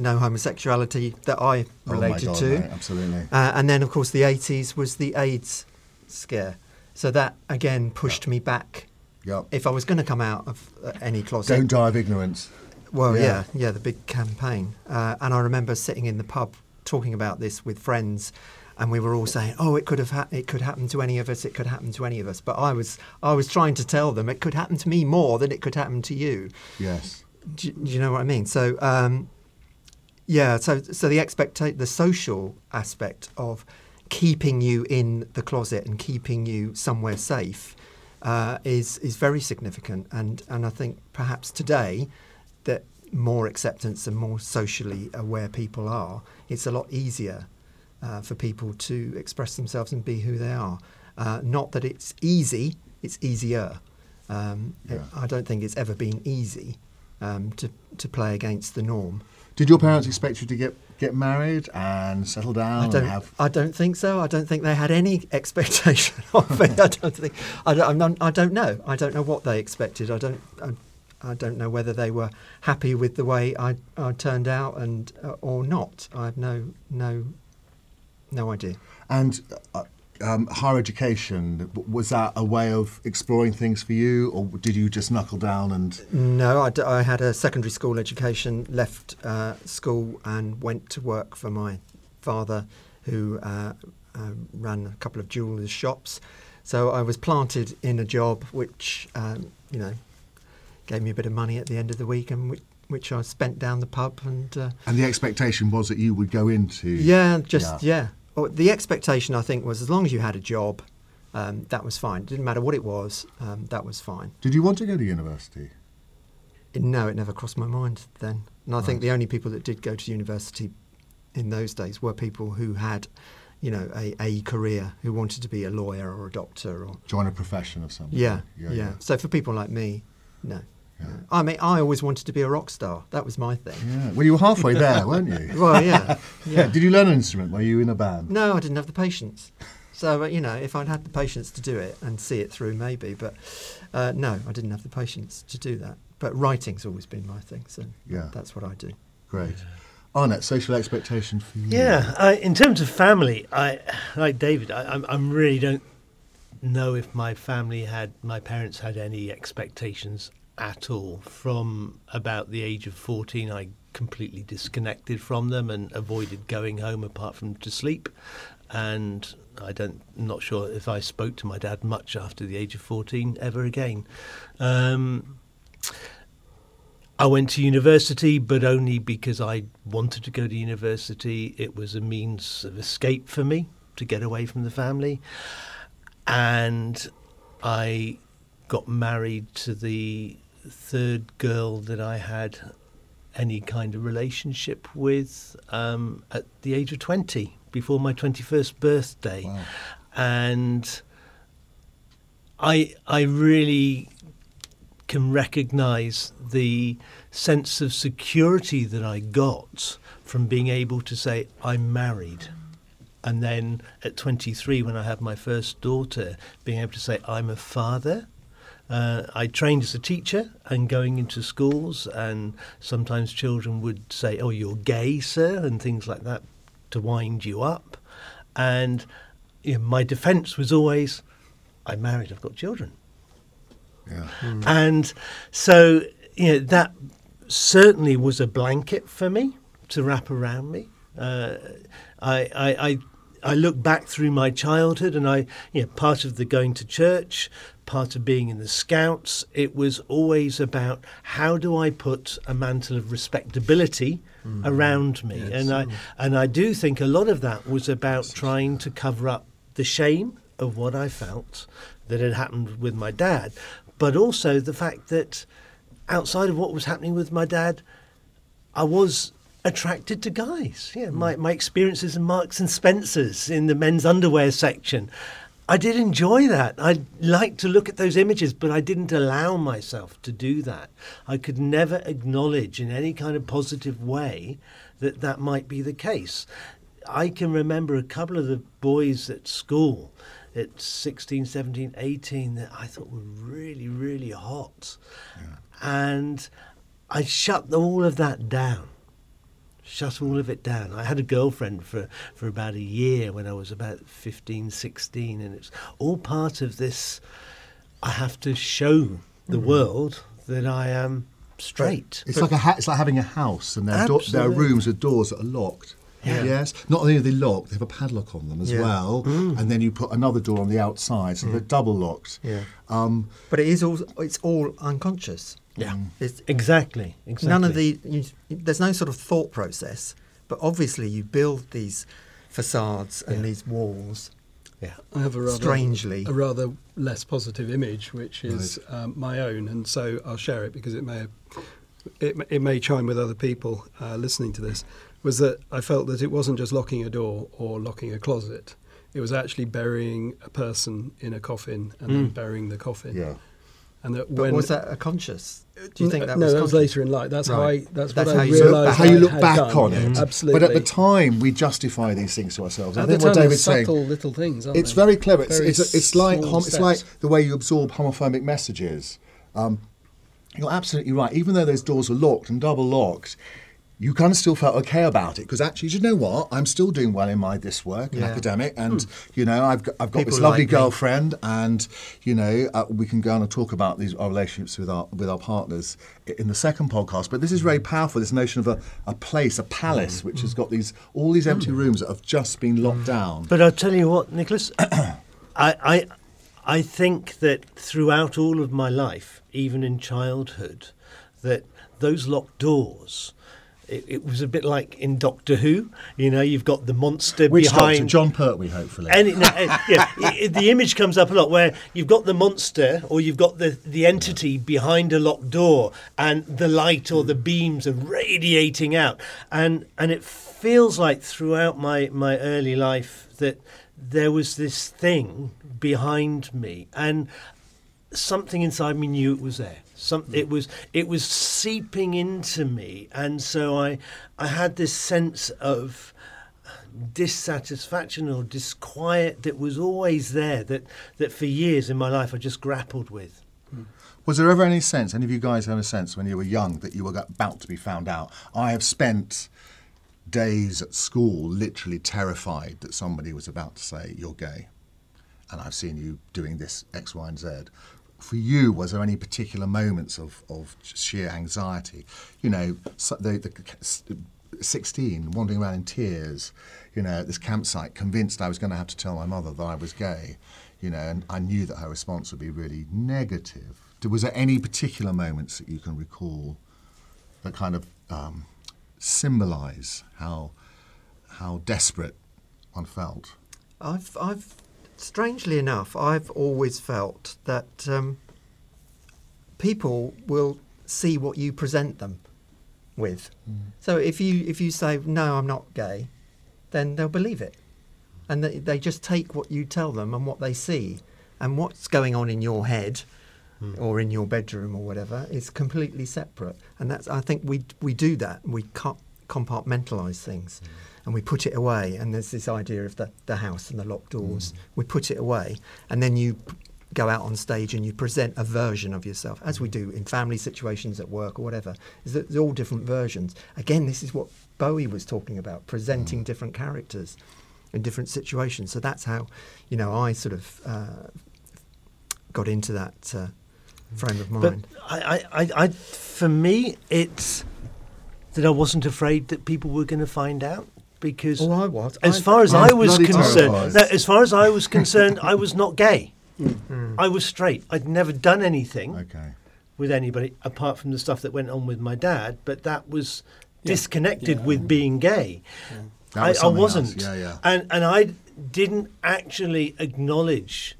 no homosexuality that I Oh related God, to. absolutely. Uh, and then, of course, the 80s was the AIDS scare. So that, again, pushed me back. Yep. If I was going to come out of uh, any closet. Don't die of ignorance. Well, Yeah. yeah, yeah, the big campaign. Uh, and I remember sitting in the pub talking about this with friends, and we were all saying, "Oh, it could have ha- it could happen to any of us. It could happen to any of us." But I was I was trying to tell them it could happen to me more than it could happen to you. Yes. Do, do you know what I mean? So, um, yeah. So, so the expecta- the social aspect of keeping you in the closet and keeping you somewhere safe uh, is is very significant. And and I think perhaps today that more acceptance and more socially aware people are, it's a lot easier uh, for people to express themselves and be who they are. Uh, not that it's easy; it's easier. Um, it- I don't think it's ever been easy um, to to play against the norm. Did your parents expect you to get get married and settle down I don't. and have? I don't think so. I don't think they had any expectation of me. I don't think. I don't, I'm not, I don't know. I don't know what they expected. I don't. I, I don't know whether they were happy with the way I, I turned out and uh, or not. I have no no no idea. And uh, um, higher education was that a way of exploring things for you, or did you just knuckle down and? No, I, d- I had a secondary school education, left uh, school and went to work for my father, who uh, uh, ran a couple of jewellers' shops. So I was planted in a job which, um, you know, gave me a bit of money at the end of the week and which, which I spent down the pub and. Uh, And the expectation was that you would go into. yeah, just yeah. Or the expectation I think was as long as you had a job, um, that was fine. It didn't matter what it was, um, that was fine. Did you want to go to university? It- No, it never crossed my mind then. And I think the only people that did go to university in those days were people who had, you know, a, a career, who wanted to be a lawyer or a doctor or. Join a profession of some Yeah, kind? yeah. So for people like me, no. Yeah. I mean, I always wanted to be a rock star. That was my thing. Yeah. Well, you were halfway there, weren't you? Well, yeah. Yeah. yeah. Did you learn an instrument? Were you in a band? No, I didn't have the patience. So, uh, you know, if I'd had the patience to do it and see it through, maybe. But uh, no, I didn't have the patience to do that. But writing's always been my thing. So Yeah. that's what I do. Great. Arnett, social expectation for you? Yeah, I, in terms of family, I like David. I, I'm, I'm really don't know if my family had, my parents had any expectations at all. From about the age of 14, I completely disconnected from them and avoided going home apart from to sleep. And I don't, I'm not sure if I spoke to my dad much after the age of 14 ever again. Um, I went to university, but only because I wanted to go to university. It was a means of escape for me to get away from the family. And I got married to the third girl that I had any kind of relationship with um, at the age of 20, before my 21st birthday. Wow. And I, I really can recognize the sense of security that I got from being able to say, I'm married. And then at 23, when I had my first daughter, being able to say, I'm a father. Uh, I trained as a teacher and going into schools, and sometimes children would say, Oh, you're gay, sir, and things like that to wind you up. And you know, my defense was always, I'm married, I've got children. Yeah. And so, you know, that certainly was a blanket for me to wrap around me. Uh, I, I, I, I look back through my childhood and I, you know, part of the going to church, part of being in the scouts, it was always about how do I put a mantle of respectability mm-hmm. around me. and I, and I do think a lot of that was about trying to cover up the shame of what I felt that had happened with my dad, but also the fact that outside of what was happening with my dad, I was attracted to guys. Yeah, hmm. my, my experiences in Marks and Spencers in the men's underwear section. I did enjoy that. I liked to look at those images, but I didn't allow myself to do that. I could never acknowledge in any kind of positive way that that might be the case. I can remember a couple of the boys at school at 16, 17, 18 that I thought were really, really hot. And I shut all of that down shut all of it down. I had a girlfriend for, for about a year when I was about 15, 16, and it's all part of this. I have to show the mm. world that I am straight. It's like a ha- it's like having a house, and there are, do- there are rooms with doors that are locked. Yeah. Yes. Not only are they locked, they have a padlock on them as Yeah. well, mm. and then you put another door on the outside, so they're mm. double locked. Yeah. Um, But it is all it's all unconscious. Yeah. It's, Exactly. Exactly. None of the you, there's no sort of thought process, but obviously you build these facades and Yeah. these walls. Yeah. I have a rather Strangely. a rather less positive image, which is um, my own, and so I'll share it because it may it, may- it may chime with other people uh, listening to this. Was that I felt that it wasn't just locking a door or locking a closet; it was actually burying a person in a coffin and then Mm. burying the coffin. yeah. And that But when was that a conscious? Do you think that no, was that was later in life. That's Right. how I. That's, That's what how I you look realised. back- how you look back done. on it. Absolutely. But at the time, we justify these things to ourselves. I At think the what time, David's saying. subtle little things. Aren't It's they? very clever. It's, Very it's, it's like hom- it's like the way you absorb homophobic messages. Um, you're absolutely right. Even though those doors were locked and double locked, you kind of still felt okay about it because actually, you know what? I'm still doing well in my this work and Yeah. academic, and hmm. you know, I've got, I've got People this lovely like me. girlfriend, and you know, uh, we can go on and talk about these our relationships with our with our partners in the second podcast. But this is very hmm. powerful. This notion of a, a place, a palace, hmm. which has got these all these empty rooms that have just been locked down. But I'll tell you what, Nicholas, I, I, I think that throughout all of my life, even in childhood, that those locked doors. It, it was a bit like in Doctor Who, you know. You've got the monster Which behind doctor? Jon Pertwee, hopefully. And it, no, uh, yeah, the image comes up a lot where you've got the monster or you've got the, the entity behind a locked door and the light or the beams are radiating out. And, and it feels like throughout my, my early life that there was this thing behind me and something inside me knew it was there. Some, it hmm. was it was seeping into me, and so I I had this sense of dissatisfaction or disquiet that was always there that, that for years in my life I just grappled with. Hmm. Was there ever any sense, any of you guys have a sense when you were young that you were about to be found out? I have spent days at school literally terrified that somebody was about to say, You're gay. And I've seen you doing this X, Y, and Z. For you, was there any particular moments of, of sheer anxiety? You know, the, the 16, wandering around in tears, you know, at this campsite, convinced I was going to have to tell my mother that I was gay, you know, and I knew that her response would be really negative. Was there any particular moments that you can recall that kind of um, symbolise how how desperate one felt? I've, I've, strangely enough, I've always felt that um, people will see what you present them with. Mm. So if you if you say no, I'm not gay, then they'll believe it, and they, they just take what you tell them and what they see, and what's going on in your head. Hmm. Or in your bedroom or whatever is completely separate, and that's I think we we do that. We co- compartmentalize things, hmm. And we put it away. And there's this idea of the, the house and the locked doors. We put it away, and then you go out on stage and you present a version of yourself, as we do in family situations at work or whatever. Is that all different versions. Again, this is what Bowie was talking about: presenting different characters in different situations. So that's how, you know, I sort of uh, got into that uh, frame of mind. I, I, I, I, for me, it's that I wasn't afraid that people were going to find out because Oh, I was. as I- far as I I was was concerned, terrified. no, as far as I was concerned, I was not gay. Mm. I was straight. I'd never done anything Okay. with anybody apart from the stuff that went on with my dad, but that was disconnected Yeah. with being gay. That I, was I something else. wasn't, Yeah, yeah. and and I didn't actually acknowledge,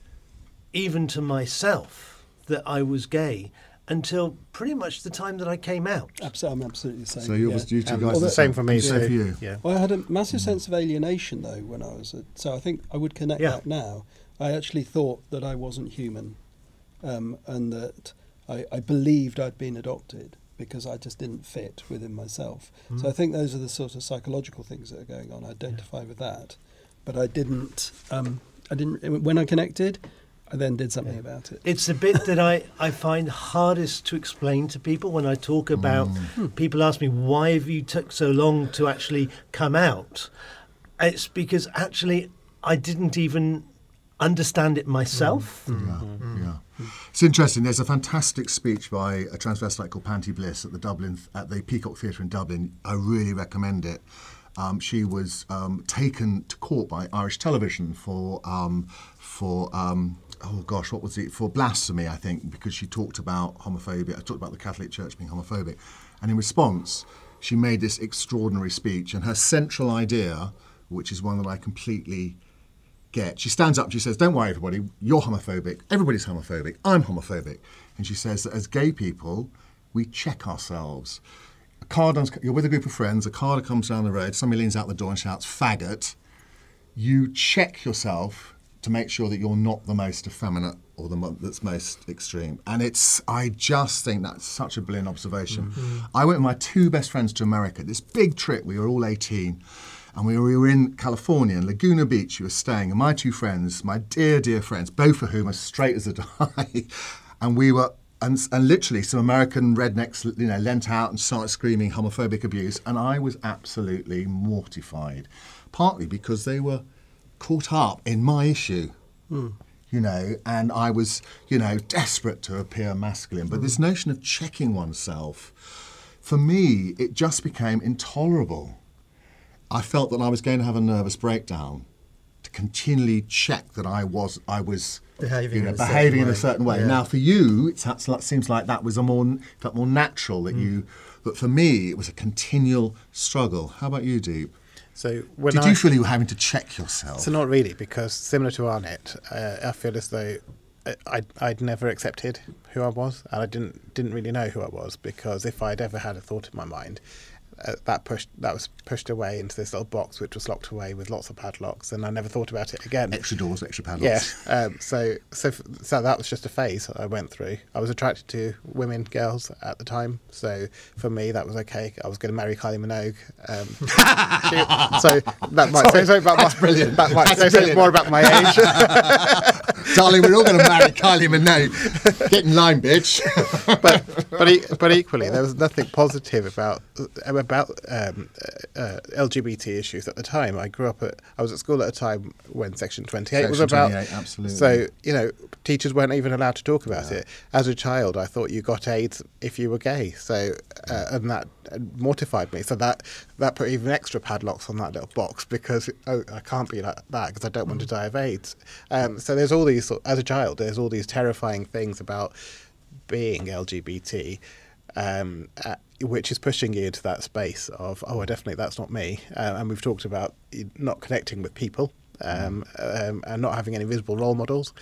even to myself, that I was gay until pretty much the time that I came out. Absolutely, I'm absolutely the same. So you yeah. was you two Um, guys well, the the same for me Same too. for you. Yeah. Well, I had a massive sense of alienation though when I was at, so I think I would connect Yeah. that now. I actually thought that I wasn't human, um, and that I, I believed I'd been adopted because I just didn't fit within myself. So I think those are the sort of psychological things that are going on. I identify with that, but I didn't. Um, I didn't. When I connected, I then did something about it. It's the bit that I, I find hardest to explain to people when I talk about. People ask me, why have you took so long to actually come out? It's because actually I didn't even understand it myself. Yeah, yeah. It's interesting. There's a fantastic speech by a transvestite called Panti Bliss at the Dublin at the Peacock Theatre in Dublin. I really recommend it. Um, she was um, taken to court by Irish television for um, for um, oh gosh, what was it for blasphemy? I think because she talked about homophobia. I talked about the Catholic Church being homophobic, and in response, she made this extraordinary speech. And her central idea, which is one that I completely get. She stands up, she says, Don't worry, everybody, you're homophobic. Everybody's homophobic. I'm homophobic. And she says that as gay people, we check ourselves. A car you're with a group of friends, a car comes down the road, somebody leans out the door and shouts, faggot. You check yourself to make sure that you're not the most effeminate or the mo- that's most extreme. And it's, I just think that's such a brilliant observation. Mm-hmm. I went with my two best friends to America, this big trip, we were all 18. And we were in California, in Laguna Beach, we were staying, and my two friends, my dear, dear friends, both of whom are straight as a die, and we were, and, and literally some American rednecks, you know, leant out and started screaming homophobic abuse, and I was absolutely mortified, partly because they were caught up in my issue, you know, and I was, you know, desperate to appear masculine. But this notion of checking oneself, for me, it just became intolerable. I felt that I was going to have a nervous breakdown to continually check that I was I was Behaving you know, in a behaving in a certain way. Yeah. Now for you, it seems like that was a more felt more natural Mm. that you. But for me, it was a continual struggle. How about you, Deep? So when Did I, you feel you were having to check yourself? So not really, because similar to Arnett, uh, I feel as though uh, I'd, I'd never accepted who I was, and I didn't didn't really know who I was because if I'd ever had a thought in my mind, uh, that pushed that was pushed away into this little box which was locked away with lots of padlocks, and I never thought about it again. extra doors, extra Yeah. padlocks. Um, so, so, f- so that was just a phase I went through. I was attracted to women, girls at the time. So for me, that was okay. I was going to marry Kylie Minogue. Um, she- so that might say something about that's my, brilliant. That might That's say something more about my age. Darling, we're all going to marry Kylie Minogue. Get in line, bitch. but but e- but equally, there was nothing positive about about um, uh, uh, LGBT issues at the time. I grew up at I was at school at a time when Section Twenty Eight was about. 28, absolutely. So you know, teachers weren't even allowed to talk about it. As a child, I thought you got AIDS if you were gay. So uh, and that mortified me. So that that put even extra padlocks on that little box because oh, I can't be like that because I don't want to die of AIDS. Um, so there's all these as a child. There's all these terrifying things about being LGBT, um, uh, which is pushing you into that space of, oh, definitely that's not me. Uh, and we've talked about not connecting with people um, um, and not having any visible role models.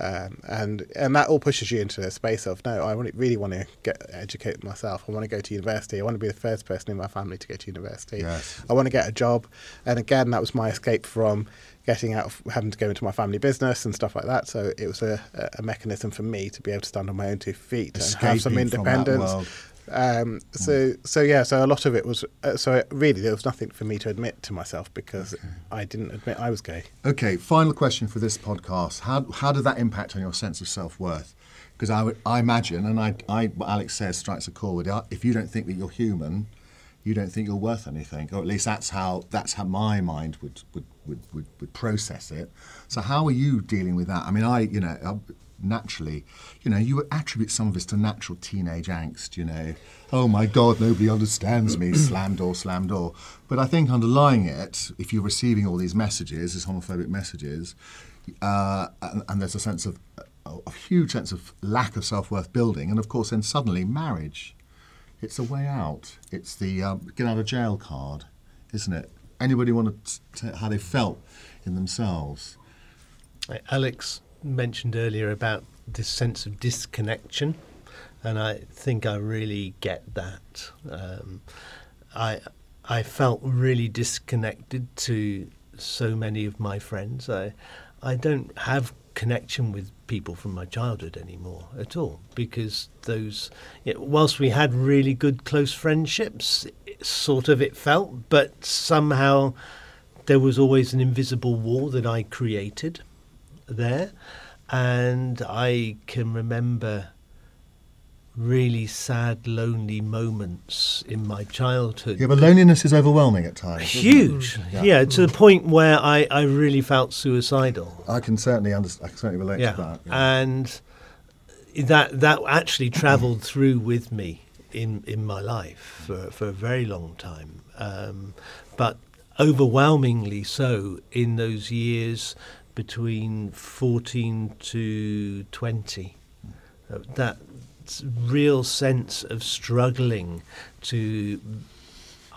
Um, and and that all pushes you into a space of no, I want really want to get educate myself. I want to go to university. I want to be the first person in my family to go to university. Yes. I want to get a job. And again, that was my escape from getting out of having to go into my family business and stuff like that. So it was a, a mechanism for me to be able to stand on my own two feet and have some Escaping independence. Um, so so yeah, so a lot of it was uh, so really there was nothing for me to admit to myself because I didn't admit I was gay. Okay, final question for this podcast. How, how did that impact on your sense of self worth? Because I, would- I imagine, and I, I, what Alex says strikes a chord with it. If you don't think that you're human, you don't think you're worth anything, or at least that's how that's how my mind would would, would, would, would process it. So how are you dealing with that? I mean, I you know I- naturally, you know, you would attribute some of this to natural teenage angst. You know, oh my God, nobody understands me. slam door, slam door. But I think underlying it, if you're receiving all these messages, these homophobic messages, uh, and, and there's a sense of a, a huge sense of lack of self-worth building, and of course, then suddenly marriage. It's a way out. It's the um, get out of jail card, isn't it? Anybody want to t- how they felt in themselves? Alex mentioned earlier about this sense of disconnection, and I think I really get that. Um, I I felt really disconnected to so many of my friends. I I don't have connection with people from my childhood anymore at all because those yeah, whilst we had really good close friendships sort of it felt but somehow there was always an invisible wall that I created there. And I can remember really sad, lonely moments in my childhood. Yeah, but loneliness is overwhelming at times. Huge, Yeah. yeah. to the point where I, I really felt suicidal. I can certainly understand. I can certainly relate Yeah, to that. yeah. and that that actually travelled through with me in in my life for for a very long time, um, but overwhelmingly so in those years between fourteen to twenty. Uh, real sense of struggling to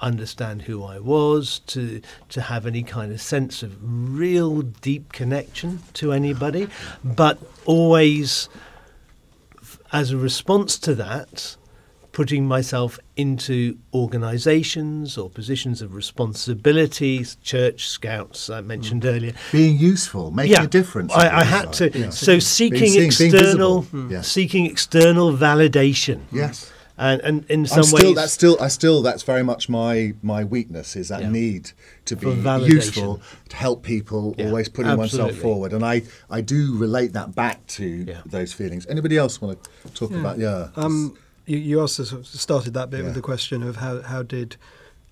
understand who I was, to to have any kind of sense of real deep connection to anybody, but always as a response to that, putting myself into organisations or positions of responsibility, church scouts I mentioned earlier, Being useful, making a difference. I, I had life. to. Yeah. So seeking seen, external, visible. Yes. seeking external validation. Yes. and and in I'm some still, ways, that's still, I still, that's very much my my weakness is that Yeah. need to be useful, to help people, Yeah, always putting oneself forward, and I I do relate that back to Yeah. those feelings. Anybody else want to talk about? Yeah. Um, you, you also sort of started that bit Yeah. with the question of how, how did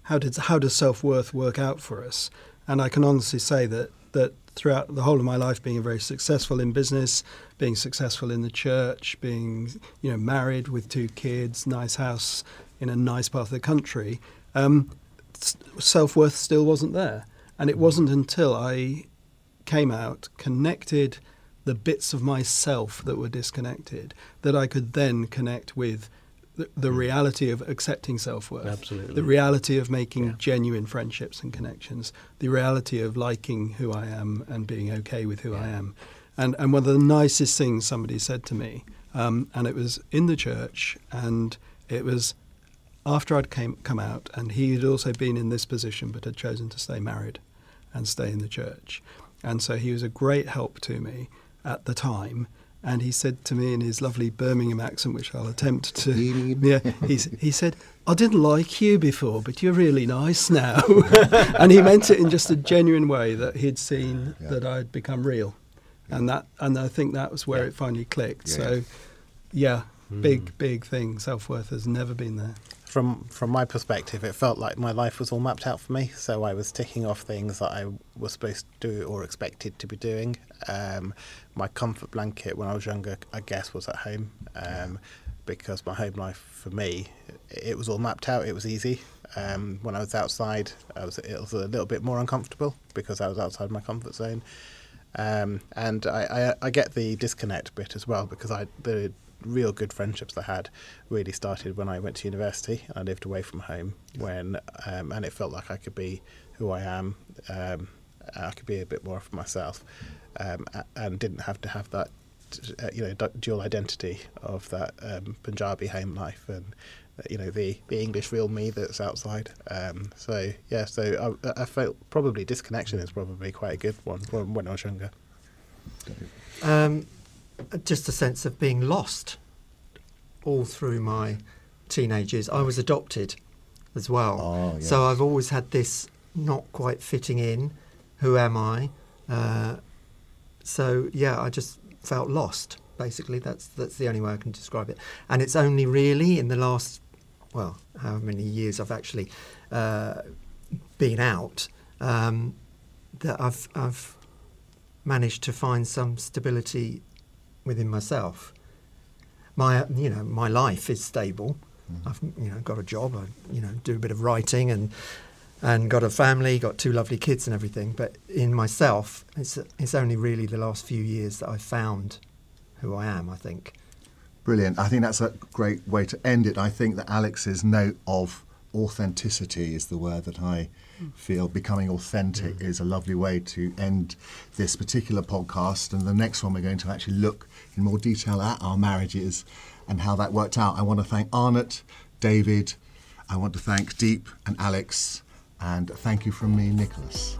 how did how does self worth work out for us? And I can honestly say that that throughout the whole of my life, being very successful in business, being successful in the church, being you know married with two kids, nice house in a nice part of the country, um, self worth still wasn't there. And it wasn't until I came out, connected the bits of myself that were disconnected, that I could then connect with the, the reality of accepting self worth, Absolutely. the reality of making Yeah. genuine friendships and connections, the reality of liking who I am and being okay with who I am. And, and one of the nicest things somebody said to me, um, and it was in the church, and it was after I'd came, come out, and he had also been in this position but had chosen to stay married and stay in the church. And so he was a great help to me at the time. And he said to me in his lovely Birmingham accent, which I'll attempt to. yeah, he, he said, I didn't like you before, but you're really nice now. and he meant it in just a genuine way that he'd seen Yeah. that I'd become real. And that, and I think that was where Yeah. it finally clicked. Yeah. So, yeah, big, big thing. Self worth has never been there. From from my perspective, it felt like my life was all mapped out for me. So I was ticking off things that I was supposed to do or expected to be doing. Um, my comfort blanket when I was younger, I guess, was at home, um, because my home life for me, it was all mapped out. It was easy. Um, when I was outside, I was it was a little bit more uncomfortable because I was outside my comfort zone. Um, and I, I, I get the disconnect bit as well because I the real good friendships I had really started when I went to university. and I lived away from home when, um, and it felt like I could be who I am. Um, I could be a bit more of myself, um, and didn't have to have that, uh, you know, dual identity of that um, Punjabi home life and. uh, You know the, the English real me that's outside. Um, so yeah, so I, I felt probably disconnection is probably quite a good one when, when I was younger. Um, just a sense of being lost all through my teenage years. I was adopted as well. Oh, So. I've always had this not quite fitting in. Who am I? Uh, so yeah, I just felt lost. Basically, that's that's the only way I can describe it. And it's only really in the last, well, how many years I've actually uh, been out um, that I've I've managed to find some stability within myself. My you know my life is stable. I've you know got a job. I you know do a bit of writing and and got a family, got two lovely kids and everything. But in myself, it's it's only really the last few years that I've found who I am. I think. Brilliant. I think that's a great way to end it. I think that Alex's note of authenticity is the word that I hmm. feel becoming authentic hmm. is a lovely way to end this particular podcast. And the next one, we're going to actually look in more detail at our marriages and how that worked out. I want to thank Arnott, David, I want to thank Deep and Alex, and thank you from me, Nicholas.